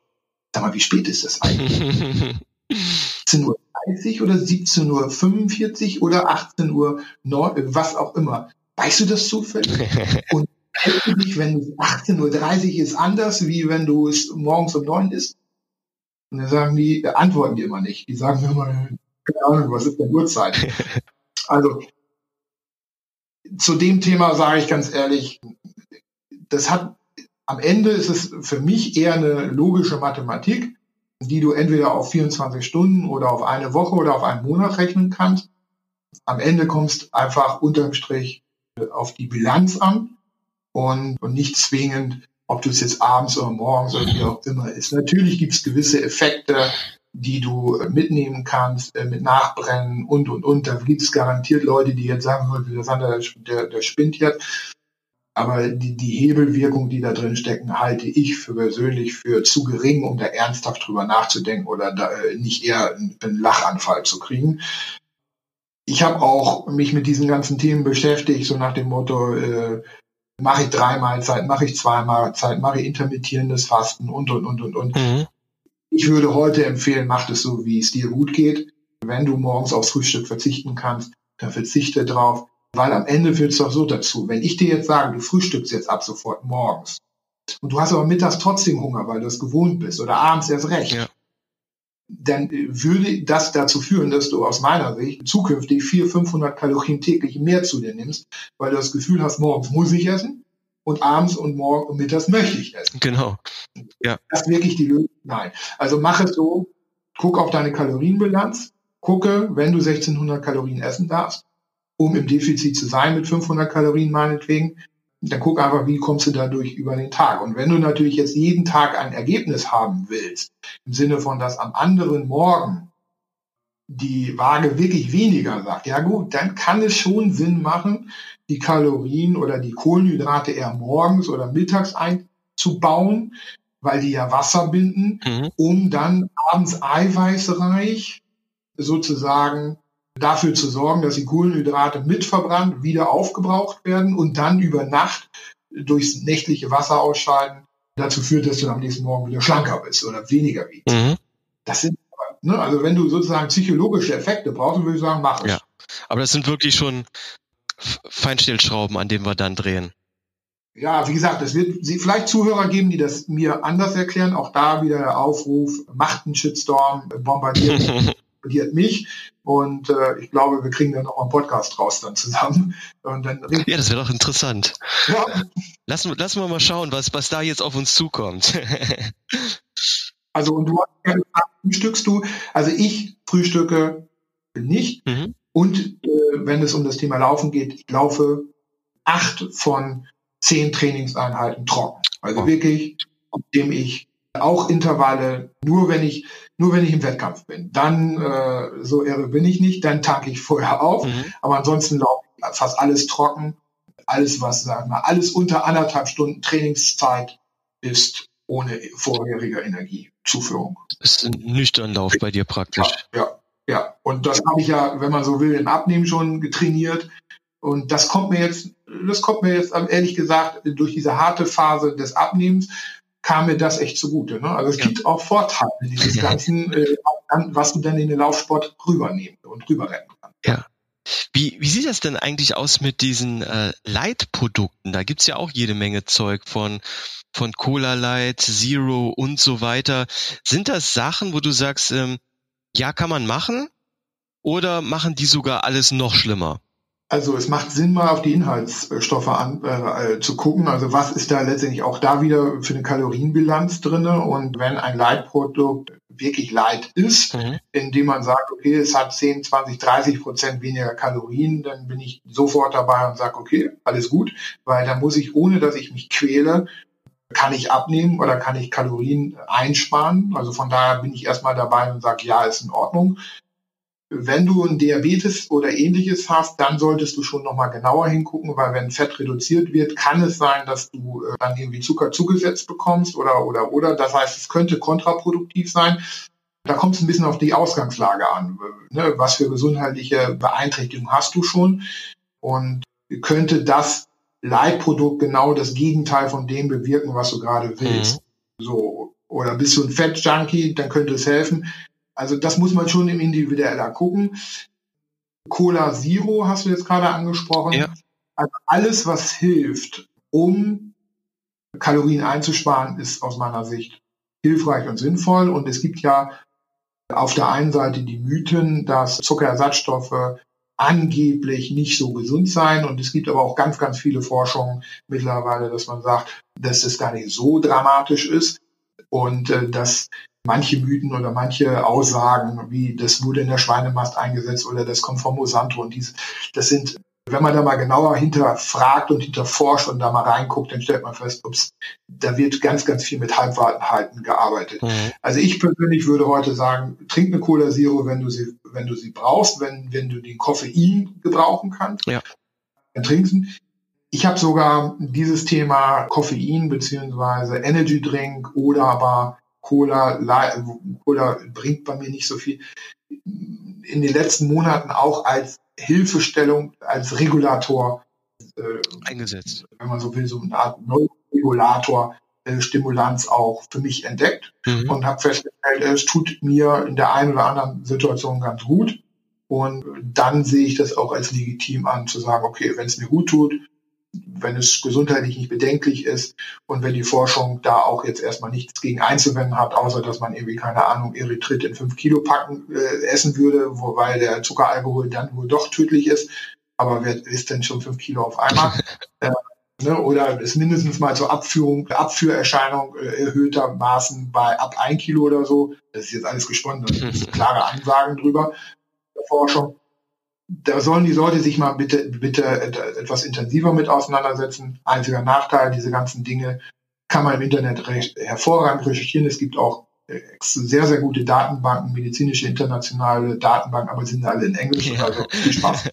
sag mal, wie spät ist das eigentlich? 17.30 Uhr oder 17.45 Uhr oder 18 Uhr, was auch immer. Weißt du das zufällig? Und du dich, wenn 18.30 Uhr ist anders, wie wenn du es morgens um neun ist? Und dann sagen die, antworten die immer nicht. Die sagen immer, keine Ahnung, was ist denn Uhrzeit? Also, zu dem Thema sage ich ganz ehrlich, das hat, am Ende ist es für mich eher eine logische Mathematik, die du entweder auf 24 Stunden oder auf eine Woche oder auf einen Monat rechnen kannst. Am Ende kommst einfach unterm Strich auf die Bilanz an und, und nicht zwingend ob du es jetzt abends oder morgens oder wie auch immer ist. Natürlich gibt es gewisse Effekte, die du äh, mitnehmen kannst, äh, mit Nachbrennen und, und, und. Da gibt es garantiert Leute, die jetzt sagen, der Sander, der, der spinnt jetzt. Aber die, die Hebelwirkung, die da drin stecken, halte ich für persönlich für zu gering, um da ernsthaft drüber nachzudenken oder da äh, nicht eher einen, einen Lachanfall zu kriegen. Ich habe auch mich mit diesen ganzen Themen beschäftigt, so nach dem Motto, äh, mache ich drei Mahlzeiten, mache ich zwei Mahlzeiten, mache ich intermittierendes Fasten und, und, und, und, und. Mhm. Ich würde heute empfehlen, mach es so, wie es dir gut geht. Wenn du morgens aufs Frühstück verzichten kannst, dann verzichte drauf. Weil am Ende führt es doch so dazu. Wenn ich dir jetzt sage, du frühstückst jetzt ab sofort morgens und du hast aber mittags trotzdem Hunger, weil du es gewohnt bist oder abends erst recht, ja dann würde das dazu führen, dass du aus meiner Sicht zukünftig 400, 500 Kalorien täglich mehr zu dir nimmst, weil du das Gefühl hast, morgens muss ich essen und abends und morgen und mittags möchte ich essen. Genau. Ja. Das ist wirklich die Lösung? Nein. Also mach es so, guck auf deine Kalorienbilanz, gucke, wenn du 1600 Kalorien essen darfst, um im Defizit zu sein mit 500 Kalorien meinetwegen, dann guck einfach, wie kommst du dadurch über den Tag. Und wenn du natürlich jetzt jeden Tag ein Ergebnis haben willst, im Sinne von, dass am anderen Morgen die Waage wirklich weniger sagt, ja gut, dann kann es schon Sinn machen, die Kalorien oder die Kohlenhydrate eher morgens oder mittags einzubauen, weil die ja Wasser binden, mhm. um dann abends eiweißreich sozusagen dafür zu sorgen, dass die Kohlenhydrate mitverbrannt, wieder aufgebraucht werden und dann über Nacht durchs nächtliche Wasser ausscheiden dazu führt, dass du am nächsten Morgen wieder schlanker bist oder weniger wiegst. Mhm. Das sind, ne, also wenn du sozusagen psychologische Effekte brauchst, würde ich sagen, mach es. Ja, aber das sind wirklich schon Feinstellschrauben, an denen wir dann drehen. Ja, wie gesagt, es wird vielleicht Zuhörer geben, die das mir anders erklären. Auch da wieder der Aufruf, macht einen Shitstorm, bombardiert, bombardiert mich. Und äh, ich glaube, wir kriegen dann auch einen Podcast raus dann zusammen. Und dann ja, das wäre doch interessant. Ja. Lassen, lassen wir mal schauen, was, was da jetzt auf uns zukommt. also und du hast frühstückst du? Also ich frühstücke nicht. Mhm. Und äh, wenn es um das Thema Laufen geht, ich laufe acht von zehn Trainingseinheiten trocken. Also oh. wirklich, indem ich auch Intervalle, nur wenn ich, nur wenn ich im Wettkampf bin. Dann, äh, so irre bin ich nicht, dann tanke ich vorher auf. Mhm. Aber ansonsten laufe ich fast alles trocken. Alles, was, sagen wir, alles unter anderthalb Stunden Trainingszeit ist ohne vorherige Energiezuführung. Das ist ein nüchtern Lauf bei dir praktisch. Ja, ja, ja. Und das habe ich ja, wenn man so will, im Abnehmen schon getrainiert. Und das kommt mir jetzt, das kommt mir jetzt ehrlich gesagt durch diese harte Phase des Abnehmens kam mir das echt zugute. Ne? Also es ja. gibt auch Vorteile dieses ganzen, äh, was du dann in den Laufsport rübernehmen und rüberrennen kannst. Ja. Wie, wie sieht das denn eigentlich aus mit diesen äh, Light-Produkten? Da gibt's ja auch jede Menge Zeug von, von Cola Light, Zero und so weiter. Sind das Sachen, wo du sagst, ähm, ja, kann man machen. Oder machen die sogar alles noch schlimmer? Also es macht Sinn, mal auf die Inhaltsstoffe an, äh, zu gucken. Also was ist da letztendlich auch da wieder für eine Kalorienbilanz drinne? Und wenn ein Leitprodukt wirklich Light ist, mhm. indem man sagt, okay, es hat 10, 20, 30 Prozent weniger Kalorien, dann bin ich sofort dabei und sage, okay, alles gut, weil dann muss ich, ohne dass ich mich quäle, kann ich abnehmen oder kann ich Kalorien einsparen. Also von daher bin ich erstmal dabei und sage, ja, ist in Ordnung. Wenn du ein Diabetes oder ähnliches hast, dann solltest du schon nochmal genauer hingucken, weil wenn Fett reduziert wird, kann es sein, dass du äh, dann irgendwie Zucker zugesetzt bekommst oder, oder, oder. Das heißt, es könnte kontraproduktiv sein. Da kommt es ein bisschen auf die Ausgangslage an. Ne? Was für gesundheitliche Beeinträchtigungen hast du schon? Und könnte das Leitprodukt genau das Gegenteil von dem bewirken, was du gerade willst? Mhm. So. Oder bist du ein Fettjunkie, dann könnte es helfen. Also das muss man schon im Individueller gucken. Cola Zero hast du jetzt gerade angesprochen. Ja. Also alles, was hilft, um Kalorien einzusparen, ist aus meiner Sicht hilfreich und sinnvoll. Und es gibt ja auf der einen Seite die Mythen, dass Zuckerersatzstoffe angeblich nicht so gesund seien. Und es gibt aber auch ganz, ganz viele Forschungen mittlerweile, dass man sagt, dass es gar nicht so dramatisch ist und äh, dass manche Mythen oder manche Aussagen, wie das wurde in der Schweinemast eingesetzt oder das kommt vom Mosanto und dies, das sind, wenn man da mal genauer hinterfragt und hinterforscht und da mal reinguckt, dann stellt man fest, ups, da wird ganz, ganz viel mit Halbwahrheiten gearbeitet. Mhm. Also ich persönlich würde heute sagen, trink eine Cola Zero, wenn du sie, wenn du sie brauchst, wenn, wenn du den Koffein gebrauchen kannst. Ja. Dann trinkst ich habe sogar dieses Thema Koffein beziehungsweise Energy Drink oder aber Cola, Cola bringt bei mir nicht so viel. In den letzten Monaten auch als Hilfestellung, als Regulator äh, eingesetzt. Wenn man so will, so eine Art Neuregulator, äh, Stimulanz auch für mich entdeckt mhm. und habe festgestellt, es tut mir in der einen oder anderen Situation ganz gut. Und dann sehe ich das auch als legitim an, zu sagen, okay, wenn es mir gut tut, wenn es gesundheitlich nicht bedenklich ist und wenn die Forschung da auch jetzt erstmal nichts gegen einzuwenden hat, außer dass man irgendwie, keine Ahnung, Erythrit in fünf Kilo packen äh, essen würde, wobei der Zuckeralkohol dann wohl doch tödlich ist. Aber wer isst denn schon fünf Kilo auf einmal? äh, ne, oder ist mindestens mal zur Abführung, Abführerscheinung äh, erhöhtermaßen bei ab ein Kilo oder so. Das ist jetzt alles gesponnen, da sind klare Ansagen drüber der Forschung da sollen die Leute sich mal bitte, bitte etwas intensiver mit auseinandersetzen. Einziger Nachteil, diese ganzen Dinge kann man im Internet recht hervorragend recherchieren. Es gibt auch äh, sehr, sehr gute Datenbanken, medizinische internationale Datenbanken, aber sind alle in Englisch. Ja. Also viel Spaß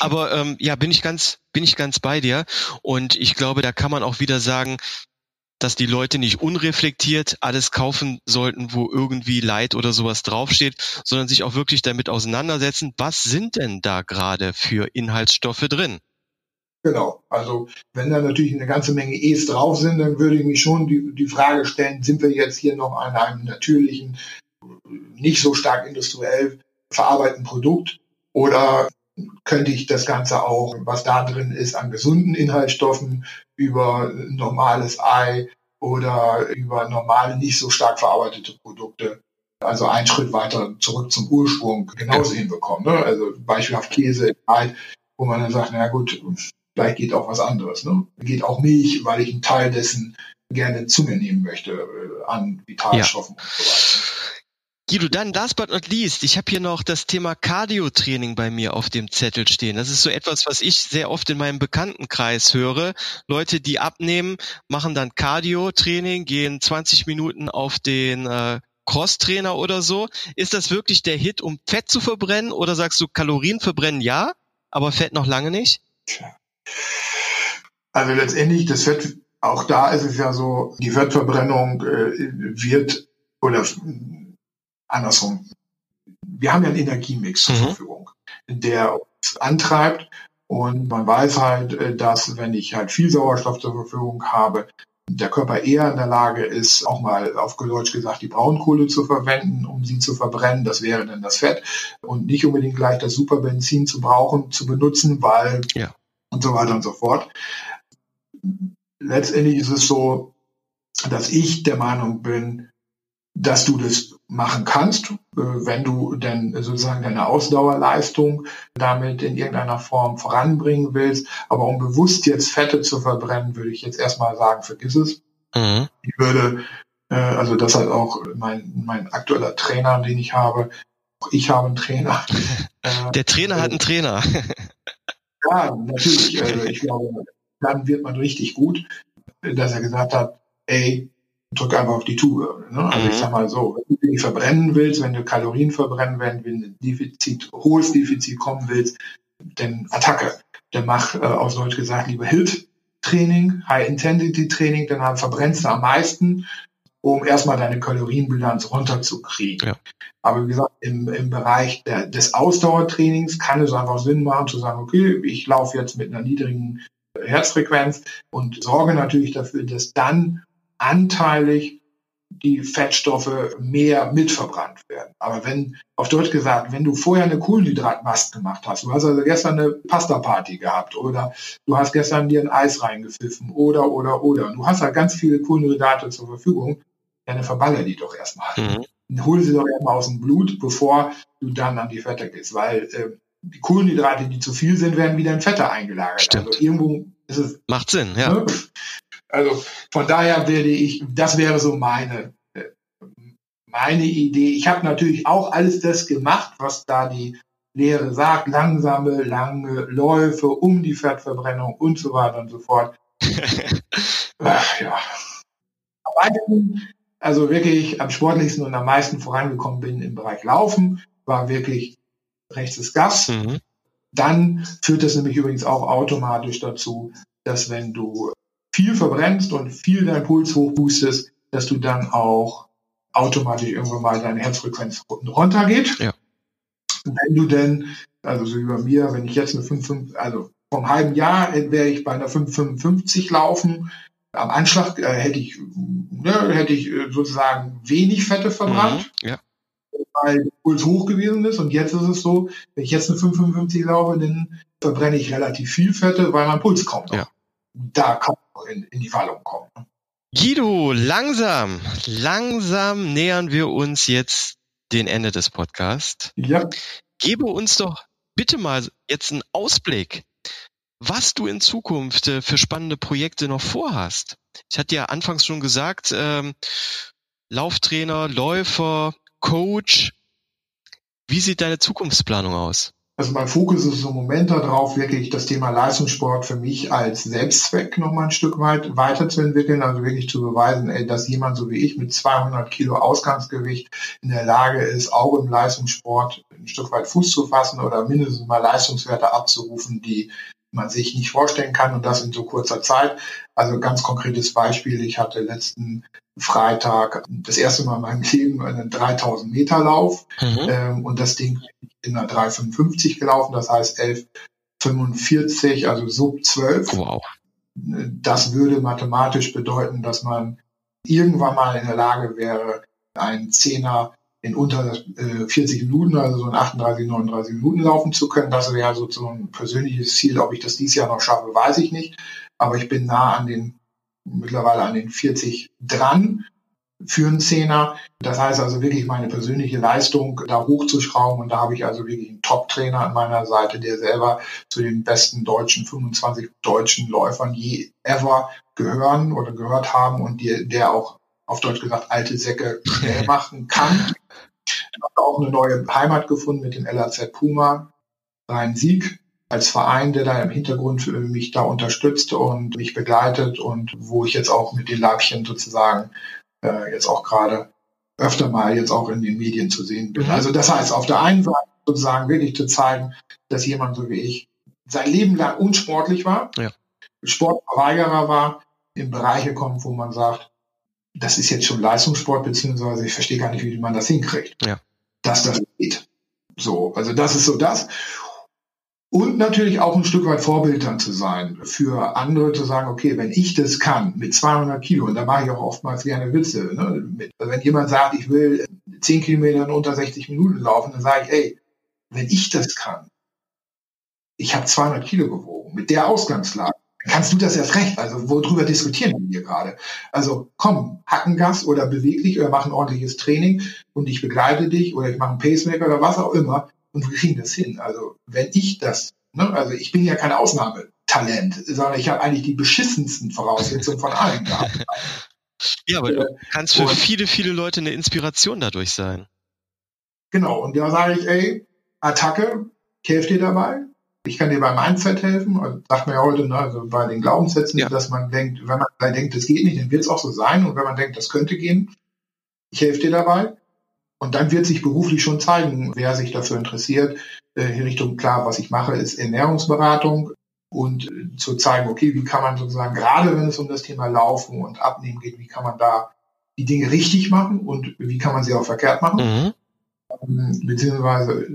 Aber ähm, ja, bin ich ganz, bin ich ganz bei dir. Und ich glaube, da kann man auch wieder sagen, dass die Leute nicht unreflektiert alles kaufen sollten, wo irgendwie Leid oder sowas draufsteht, sondern sich auch wirklich damit auseinandersetzen, was sind denn da gerade für Inhaltsstoffe drin? Genau. Also wenn da natürlich eine ganze Menge E's drauf sind, dann würde ich mich schon die, die Frage stellen, sind wir jetzt hier noch an einem natürlichen, nicht so stark industriell verarbeiteten Produkt oder könnte ich das Ganze auch, was da drin ist, an gesunden Inhaltsstoffen über normales Ei oder über normale, nicht so stark verarbeitete Produkte, also einen Schritt weiter zurück zum Ursprung genauso hinbekommen. Ne? Also beispielhaft Käse, Ei, wo man dann sagt, na gut, vielleicht geht auch was anderes. Ne? Geht auch Milch, weil ich einen Teil dessen gerne zu mir nehmen möchte äh, an Vitalstoffen ja. und so weiter. Guido, dann last but not least, ich habe hier noch das Thema Cardio-Training bei mir auf dem Zettel stehen. Das ist so etwas, was ich sehr oft in meinem Bekanntenkreis höre. Leute, die abnehmen, machen dann Cardio-Training, gehen 20 Minuten auf den äh, Cross-Trainer oder so. Ist das wirklich der Hit, um Fett zu verbrennen? Oder sagst du, Kalorien verbrennen ja, aber Fett noch lange nicht? Also letztendlich, das Fett, auch da ist es ja so, die Fettverbrennung äh, wird oder andersrum. Wir haben ja einen Energiemix zur mhm. Verfügung, der uns antreibt und man weiß halt, äh, dass wenn ich halt viel Sauerstoff zur Verfügung habe, der Körper eher in der Lage ist, auch mal auf Deutsch gesagt, die Braunkohle zu verwenden, um sie zu verbrennen. Das wäre dann das Fett und nicht unbedingt gleich das Superbenzin zu brauchen, zu benutzen, weil ja. und so weiter und so fort. Letztendlich ist es so, dass ich der Meinung bin, dass du das machen kannst, äh, wenn du denn sozusagen deine Ausdauerleistung damit in irgendeiner Form voranbringen willst. Aber um bewusst jetzt Fette zu verbrennen, würde ich jetzt erstmal sagen, vergiss es. Mhm. Ich würde, äh, also das hat auch mein, mein aktueller Trainer, den ich habe. Ich habe einen Trainer. Der Trainer hat einen Trainer. ja, natürlich. Also ich glaube, dann wird man richtig gut, dass er gesagt hat, ey, drück einfach auf die Tube. Ne? Also mhm. ich sag mal so, wenn du die verbrennen willst, wenn du Kalorien verbrennen willst, wenn du ein Defizit, hohes Defizit kommen willst, dann Attacke. Dann mach äh, aus Deutsch gesagt lieber HILT-Training, High-Intensity-Training, dann verbrennst du am meisten, um erstmal deine Kalorienbilanz runterzukriegen. Ja. Aber wie gesagt, im, im Bereich der, des Ausdauertrainings kann es einfach Sinn machen zu sagen, okay, ich laufe jetzt mit einer niedrigen Herzfrequenz und sorge natürlich dafür, dass dann anteilig die Fettstoffe mehr mitverbrannt werden. Aber wenn, auf Deutsch gesagt, wenn du vorher eine Kohlenhydratmast gemacht hast, du hast also gestern eine Pasta-Party gehabt oder du hast gestern dir ein Eis reingepfiffen oder, oder, oder, du hast halt ganz viele Kohlenhydrate zur Verfügung, dann verballer die doch erstmal. Mhm. Hol sie doch erstmal aus dem Blut, bevor du dann an die Fette gehst, weil äh, die Kohlenhydrate, die zu viel sind, werden wieder in Fette eingelagert. Stimmt. Also irgendwo ist es. Macht Sinn, ja. Ne? Also von daher werde ich, das wäre so meine, meine Idee. Ich habe natürlich auch alles das gemacht, was da die Lehre sagt, langsame, lange Läufe um die Fettverbrennung und so weiter und so fort. Ach, ja. Also wirklich am sportlichsten und am meisten vorangekommen bin im Bereich Laufen, war wirklich rechtes Gas. Mhm. Dann führt das nämlich übrigens auch automatisch dazu, dass wenn du viel verbrennst und viel deinen Puls hochboostest, dass du dann auch automatisch irgendwann mal deine Herzfrequenz runtergeht. Ja. Wenn du denn, also so wie bei mir, wenn ich jetzt eine 5, also vom halben Jahr wäre ich bei einer 555 laufen. Am Anschlag äh, hätte ich, ne, hätte ich äh, sozusagen wenig Fette verbrannt. Mhm, ja. Weil der Puls hoch gewesen ist. Und jetzt ist es so, wenn ich jetzt eine 555 laufe, dann verbrenne ich relativ viel Fette, weil mein Puls noch. Ja. Da kann in, in die Wallung kommen. Guido, langsam, langsam nähern wir uns jetzt den Ende des Podcasts. Ja. Gebe uns doch bitte mal jetzt einen Ausblick, was du in Zukunft äh, für spannende Projekte noch vorhast. Ich hatte ja anfangs schon gesagt, ähm, Lauftrainer, Läufer, Coach. Wie sieht deine Zukunftsplanung aus? Also mein Fokus ist im Moment darauf, wirklich das Thema Leistungssport für mich als Selbstzweck noch mal ein Stück weit weiterzuentwickeln. Also wirklich zu beweisen, ey, dass jemand so wie ich mit 200 Kilo Ausgangsgewicht in der Lage ist, auch im Leistungssport ein Stück weit Fuß zu fassen oder mindestens mal Leistungswerte abzurufen, die man sich nicht vorstellen kann und das in so kurzer Zeit. Also ganz konkretes Beispiel. Ich hatte letzten Freitag das erste Mal in meinem Leben einen 3000 Meter Lauf mhm. ähm, und das Ding in einer 355 gelaufen, das heißt 1145, also sub 12. Wow. Das würde mathematisch bedeuten, dass man irgendwann mal in der Lage wäre, einen Zehner in unter äh, 40 Minuten, also so in 38, 39 Minuten laufen zu können. Das wäre so, ein persönliches Ziel. Ob ich das dieses Jahr noch schaffe, weiß ich nicht. Aber ich bin nah an den, mittlerweile an den 40 dran für einen Zehner. Das heißt also wirklich meine persönliche Leistung da hochzuschrauben. Und da habe ich also wirklich einen Top-Trainer an meiner Seite, der selber zu den besten deutschen, 25 deutschen Läufern je ever gehören oder gehört haben und die, der auch auf Deutsch gesagt alte Säcke schnell machen kann. Ich habe auch eine neue Heimat gefunden mit dem LAZ Puma Rhein-Sieg als Verein, der da im Hintergrund mich da unterstützt und mich begleitet und wo ich jetzt auch mit den Leibchen sozusagen äh, jetzt auch gerade öfter mal jetzt auch in den Medien zu sehen bin. Mhm. Also das heißt, auf der einen Seite sozusagen wirklich zu zeigen, dass jemand so wie ich sein Leben lang unsportlich war, ja. Sportverweigerer war, in Bereiche kommt, wo man sagt, das ist jetzt schon Leistungssport, beziehungsweise ich verstehe gar nicht, wie man das hinkriegt. Ja. Dass das geht. So, also das ist so das. Und natürlich auch ein Stück weit Vorbild dann zu sein, für andere zu sagen, okay, wenn ich das kann mit 200 Kilo, und da mache ich auch oftmals gerne Witze, ne? wenn jemand sagt, ich will 10 Kilometer in unter 60 Minuten laufen, dann sage ich, ey, wenn ich das kann, ich habe 200 Kilo gewogen, mit der Ausgangslage, kannst du das erst recht. Also worüber diskutieren wir gerade? Also komm, Hackengas oder beweglich oder mach ein ordentliches Training und ich begleite dich oder ich mache einen Pacemaker oder was auch immer und wir kriegen das hin. Also wenn ich das, ne, also ich bin ja kein Ausnahmetalent, sondern ich habe eigentlich die beschissensten Voraussetzungen von allen gehabt. Ja, aber du kannst für und, viele, viele Leute eine Inspiration dadurch sein. Genau, und da sage ich, ey, Attacke, ich helfe dir dabei, ich kann dir beim Mindset helfen, also sagt man ja heute, ne, also bei den Glaubenssätzen, ja. dass man denkt, wenn man denkt, das geht nicht, dann wird es auch so sein. Und wenn man denkt, das könnte gehen, ich helfe dir dabei. Und dann wird sich beruflich schon zeigen, wer sich dafür interessiert. Äh, in Richtung, klar, was ich mache, ist Ernährungsberatung und äh, zu zeigen, okay, wie kann man sozusagen, gerade wenn es um das Thema Laufen und Abnehmen geht, wie kann man da die Dinge richtig machen und wie kann man sie auch verkehrt machen. Mhm. Ähm, beziehungsweise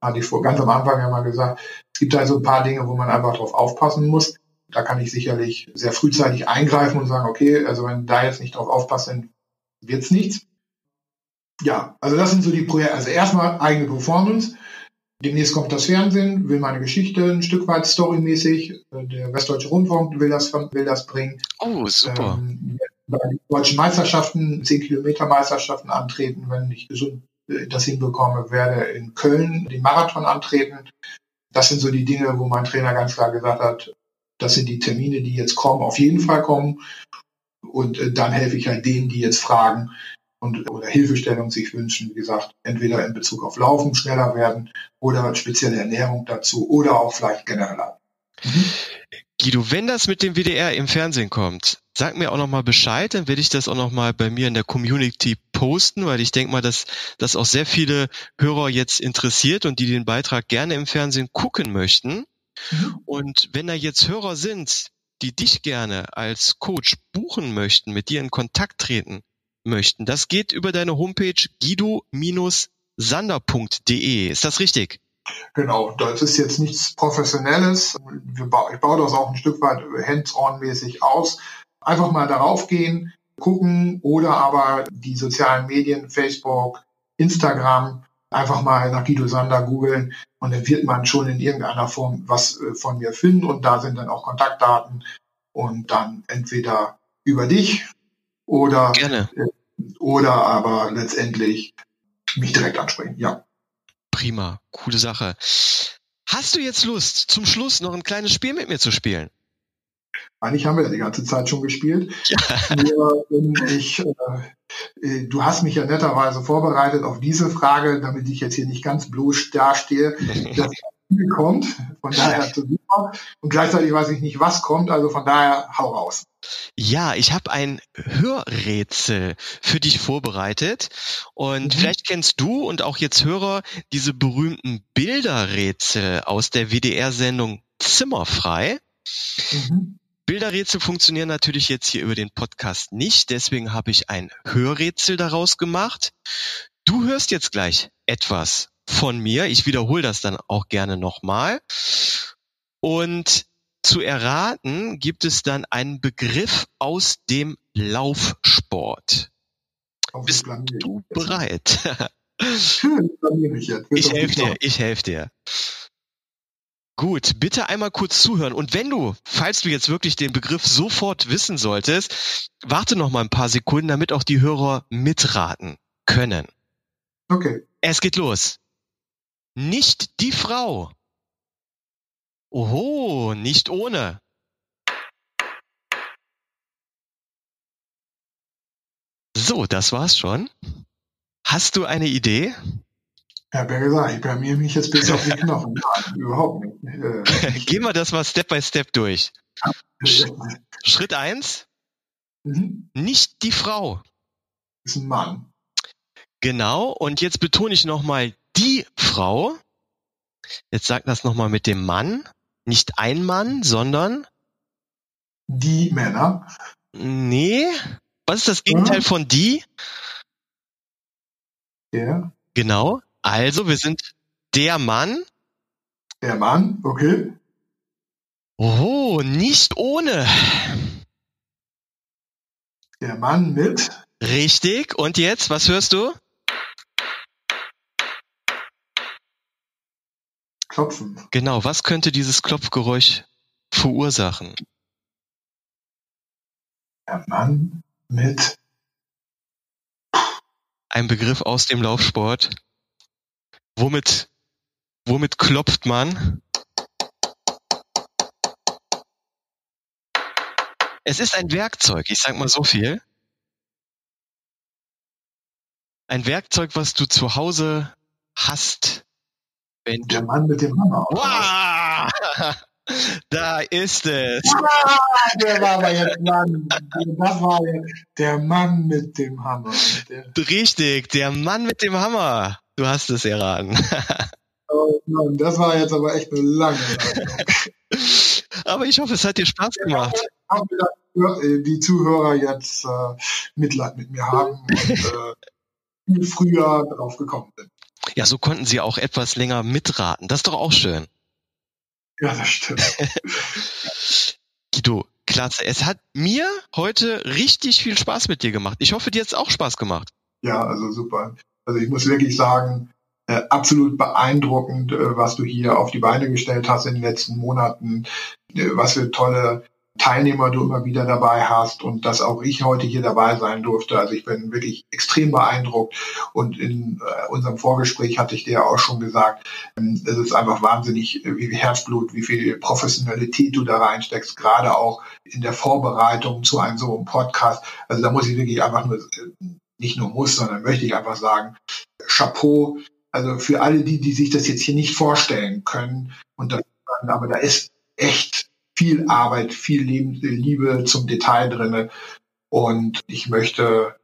hatte ich vor ganz am Anfang ja mal gesagt, es gibt also ein paar Dinge, wo man einfach drauf aufpassen muss. Da kann ich sicherlich sehr frühzeitig eingreifen und sagen, okay, also wenn da jetzt nicht drauf aufpasst, dann wird's nichts. Ja, also das sind so die Projekte. Also erstmal eigene Performance. Demnächst kommt das Fernsehen, will meine Geschichte ein Stück weit storymäßig. Der Westdeutsche Rundfunk will das, will das bringen. Oh, super. Ähm, bei den deutschen Meisterschaften, 10 Kilometer Meisterschaften antreten, wenn ich gesund das hinbekomme, werde in Köln den Marathon antreten. Das sind so die Dinge, wo mein Trainer ganz klar gesagt hat, das sind die Termine, die jetzt kommen, auf jeden Fall kommen. Und äh, dann helfe ich halt denen, die jetzt fragen und oder Hilfestellung sich wünschen, wie gesagt, entweder in Bezug auf Laufen schneller werden oder spezielle Ernährung dazu oder auch vielleicht generell. Mhm. Guido, wenn das mit dem WDR im Fernsehen kommt, sag mir auch nochmal Bescheid, dann werde ich das auch nochmal bei mir in der Community posten, weil ich denke mal, dass das auch sehr viele Hörer jetzt interessiert und die den Beitrag gerne im Fernsehen gucken möchten. Mhm. Und wenn da jetzt Hörer sind, die dich gerne als Coach buchen möchten, mit dir in Kontakt treten möchten, das geht über deine Homepage guido-sander.de. Ist das richtig? Genau, das ist jetzt nichts Professionelles. ich baue das auch ein Stück weit hands-on-mäßig aus. Einfach mal darauf gehen, gucken oder aber die sozialen Medien, Facebook, Instagram, einfach mal nach Guido Sander googeln und dann wird man schon in irgendeiner Form was äh, von mir finden und da sind dann auch Kontaktdaten und dann entweder über dich oder Gerne. Oder aber letztendlich mich direkt ansprechen. Ja. Prima, coole Sache. Hast du jetzt Lust, zum Schluss noch ein kleines Spiel mit mir zu spielen? Eigentlich haben wir ja die ganze Zeit schon gespielt. Ja. Nur, ich, äh, äh, du hast mich ja netterweise vorbereitet auf diese Frage, damit ich jetzt hier nicht ganz bloß dastehe. Das kommt, von daher super. Und gleichzeitig weiß ich nicht, was kommt, also von daher hau raus. Ja, ich habe ein Hörrätsel für dich vorbereitet und mhm. vielleicht kennst du und auch jetzt Hörer diese berühmten Bilderrätsel aus der WDR-Sendung Zimmerfrei. Mhm. Bilderrätsel funktionieren natürlich jetzt hier über den Podcast nicht, deswegen habe ich ein Hörrätsel daraus gemacht. Du hörst jetzt gleich etwas von mir. Ich wiederhole das dann auch gerne nochmal. Und zu erraten gibt es dann einen Begriff aus dem Laufsport. Bist du bereit? ich helfe dir, ich helfe dir. Gut, bitte einmal kurz zuhören. Und wenn du, falls du jetzt wirklich den Begriff sofort wissen solltest, warte noch mal ein paar Sekunden, damit auch die Hörer mitraten können. Okay. Es geht los. Nicht die Frau. Oho, nicht ohne. So, das war's schon. Hast du eine Idee? Ich habe ja gesagt, ich blamier mich jetzt bis auf die Knochen. Überhaupt nicht. Äh, Gehen wir das mal Step by Step durch. Schritt eins: mhm. Nicht die Frau. Ist ein Mann. Genau, und jetzt betone ich nochmal die Frau. Jetzt sag das nochmal mit dem Mann. Nicht ein Mann, sondern die Männer. Nee. Was ist das Gegenteil ja. von die? Der. Genau. Also, wir sind der Mann. Der Mann, okay. Oh, nicht ohne. Der Mann mit. Richtig. Und jetzt, was hörst du? Klopfen. Genau, was könnte dieses Klopfgeräusch verursachen? Der Mann mit ein Begriff aus dem Laufsport. Womit, womit klopft man? Es ist ein Werkzeug, ich sag mal so viel. Ein Werkzeug, was du zu Hause hast. Wenn Der Mann mit dem Hammer. Wow! Da ist es. Ah, der war aber jetzt Mann. Das war der Mann mit dem Hammer. Der Richtig, der Mann mit dem Hammer. Du hast es erraten. Oh Mann, das war jetzt aber echt eine lange Aber ich hoffe, es hat dir Spaß gemacht. Äh, die Zuhörer jetzt äh, Mitleid mit mir haben und äh, viel früher drauf gekommen sind. Ja, so konnten sie auch etwas länger mitraten. Das ist doch auch schön. Ja, das stimmt. Guido, klasse. Es hat mir heute richtig viel Spaß mit dir gemacht. Ich hoffe, dir hat es auch Spaß gemacht. Ja, also super. Also ich muss wirklich sagen, äh, absolut beeindruckend, äh, was du hier auf die Beine gestellt hast in den letzten Monaten, äh, was für tolle Teilnehmer du immer wieder dabei hast und dass auch ich heute hier dabei sein durfte. Also ich bin wirklich extrem beeindruckt und in äh, unserem Vorgespräch hatte ich dir auch schon gesagt, ähm, es ist einfach wahnsinnig, äh, wie viel Herzblut, wie viel Professionalität du da reinsteckst, gerade auch in der Vorbereitung zu einem so einem Podcast. Also da muss ich wirklich einfach nur, äh, nicht nur muss, sondern möchte ich einfach sagen, Chapeau. Also für alle die, die sich das jetzt hier nicht vorstellen können und das, aber da ist echt viel Arbeit, viel Liebe zum Detail drinne. Und ich möchte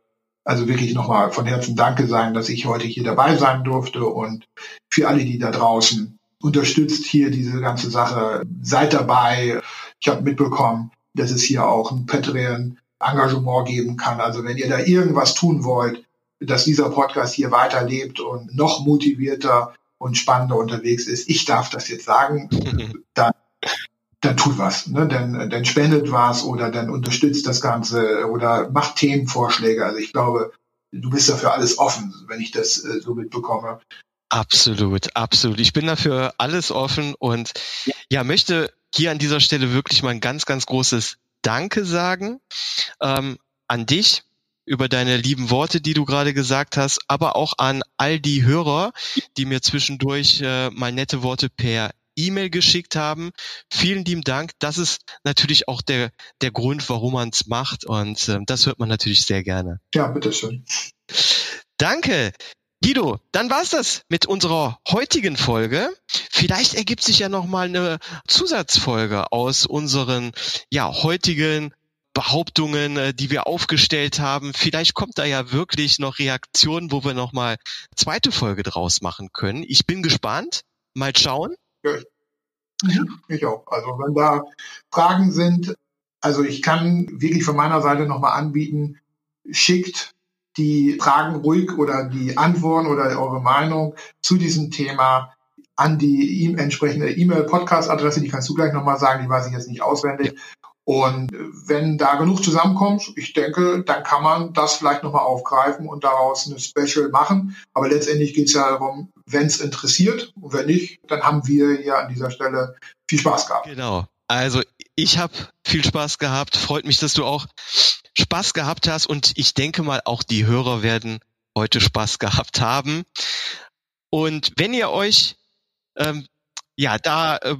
also wirklich nochmal von Herzen Danke sein, dass ich heute hier dabei sein durfte und für alle, die da draußen unterstützt hier diese ganze Sache, seid dabei. Ich habe mitbekommen, dass es hier auch ein Patreon Engagement geben kann. Also wenn ihr da irgendwas tun wollt, dass dieser Podcast hier weiterlebt und noch motivierter und spannender unterwegs ist, ich darf das jetzt sagen, dann dann tut was, ne? dann, dann spendet was oder dann unterstützt das Ganze oder macht Themenvorschläge. Also ich glaube, du bist dafür alles offen, wenn ich das äh, so mitbekomme. Absolut, absolut. Ich bin dafür alles offen und ja. ja, möchte hier an dieser Stelle wirklich mal ein ganz, ganz großes Danke sagen ähm, an dich über deine lieben Worte, die du gerade gesagt hast, aber auch an all die Hörer, die mir zwischendurch äh, mal nette Worte per E-Mail geschickt haben. Vielen lieben Dank. Das ist natürlich auch der, der Grund, warum man es macht. Und äh, das hört man natürlich sehr gerne. Ja, bitteschön. Danke. Guido, dann war's das mit unserer heutigen Folge. Vielleicht ergibt sich ja noch mal eine Zusatzfolge aus unseren ja heutigen Behauptungen, äh, die wir aufgestellt haben. Vielleicht kommt da ja wirklich noch Reaktionen, wo wir noch mal zweite Folge draus machen können. Ich bin gespannt. Mal schauen. Ja, ich, mhm. ich auch. Also wenn da Fragen sind, also ich kann wirklich von meiner Seite nochmal anbieten, schickt die Fragen ruhig oder die Antworten oder eure Meinung zu diesem Thema an die e entsprechende E-Mail-Podcast-Adresse, die kannst du gleich nochmal sagen, die weiß ich jetzt nicht auswendig. Und wenn da genug zusammenkommt, ich denke, dann kann man das vielleicht nochmal aufgreifen und daraus eine Special machen. Aber letztendlich geht es ja darum, wenn es interessiert und wenn nicht, dann haben wir hier an dieser Stelle viel Spaß gehabt. Genau. Also ich habe viel Spaß gehabt. Freut mich, dass du auch Spaß gehabt hast und ich denke mal, auch die Hörer werden heute Spaß gehabt haben. Und wenn ihr euch ähm, ja da äh,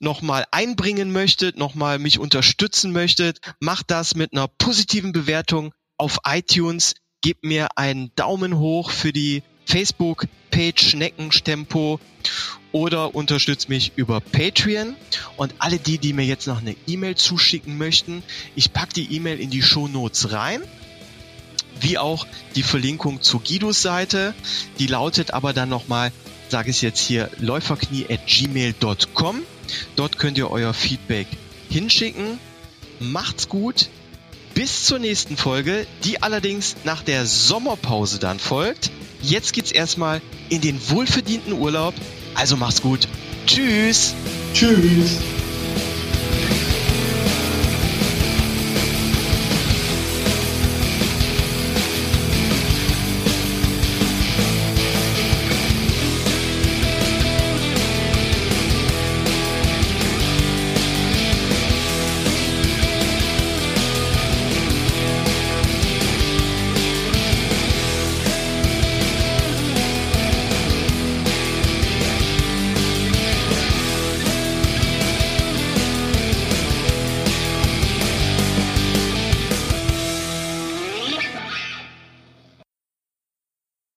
nochmal einbringen möchtet, nochmal mich unterstützen möchtet, macht das mit einer positiven Bewertung auf iTunes. Gebt mir einen Daumen hoch für die Facebook-Page Schneckenstempo oder unterstützt mich über Patreon. Und alle die, die mir jetzt noch eine E-Mail zuschicken möchten, ich packe die E-Mail in die Show Notes rein. Wie auch die Verlinkung zu Guidos Seite. Die lautet aber dann nochmal, sage ich jetzt hier, läuferknie at gmail.com. Dort könnt ihr euer Feedback hinschicken. Macht's gut. Bis zur nächsten Folge, die allerdings nach der Sommerpause dann folgt. Jetzt geht's erstmal in den wohlverdienten Urlaub. Also macht's gut. Tschüss. Tschüss.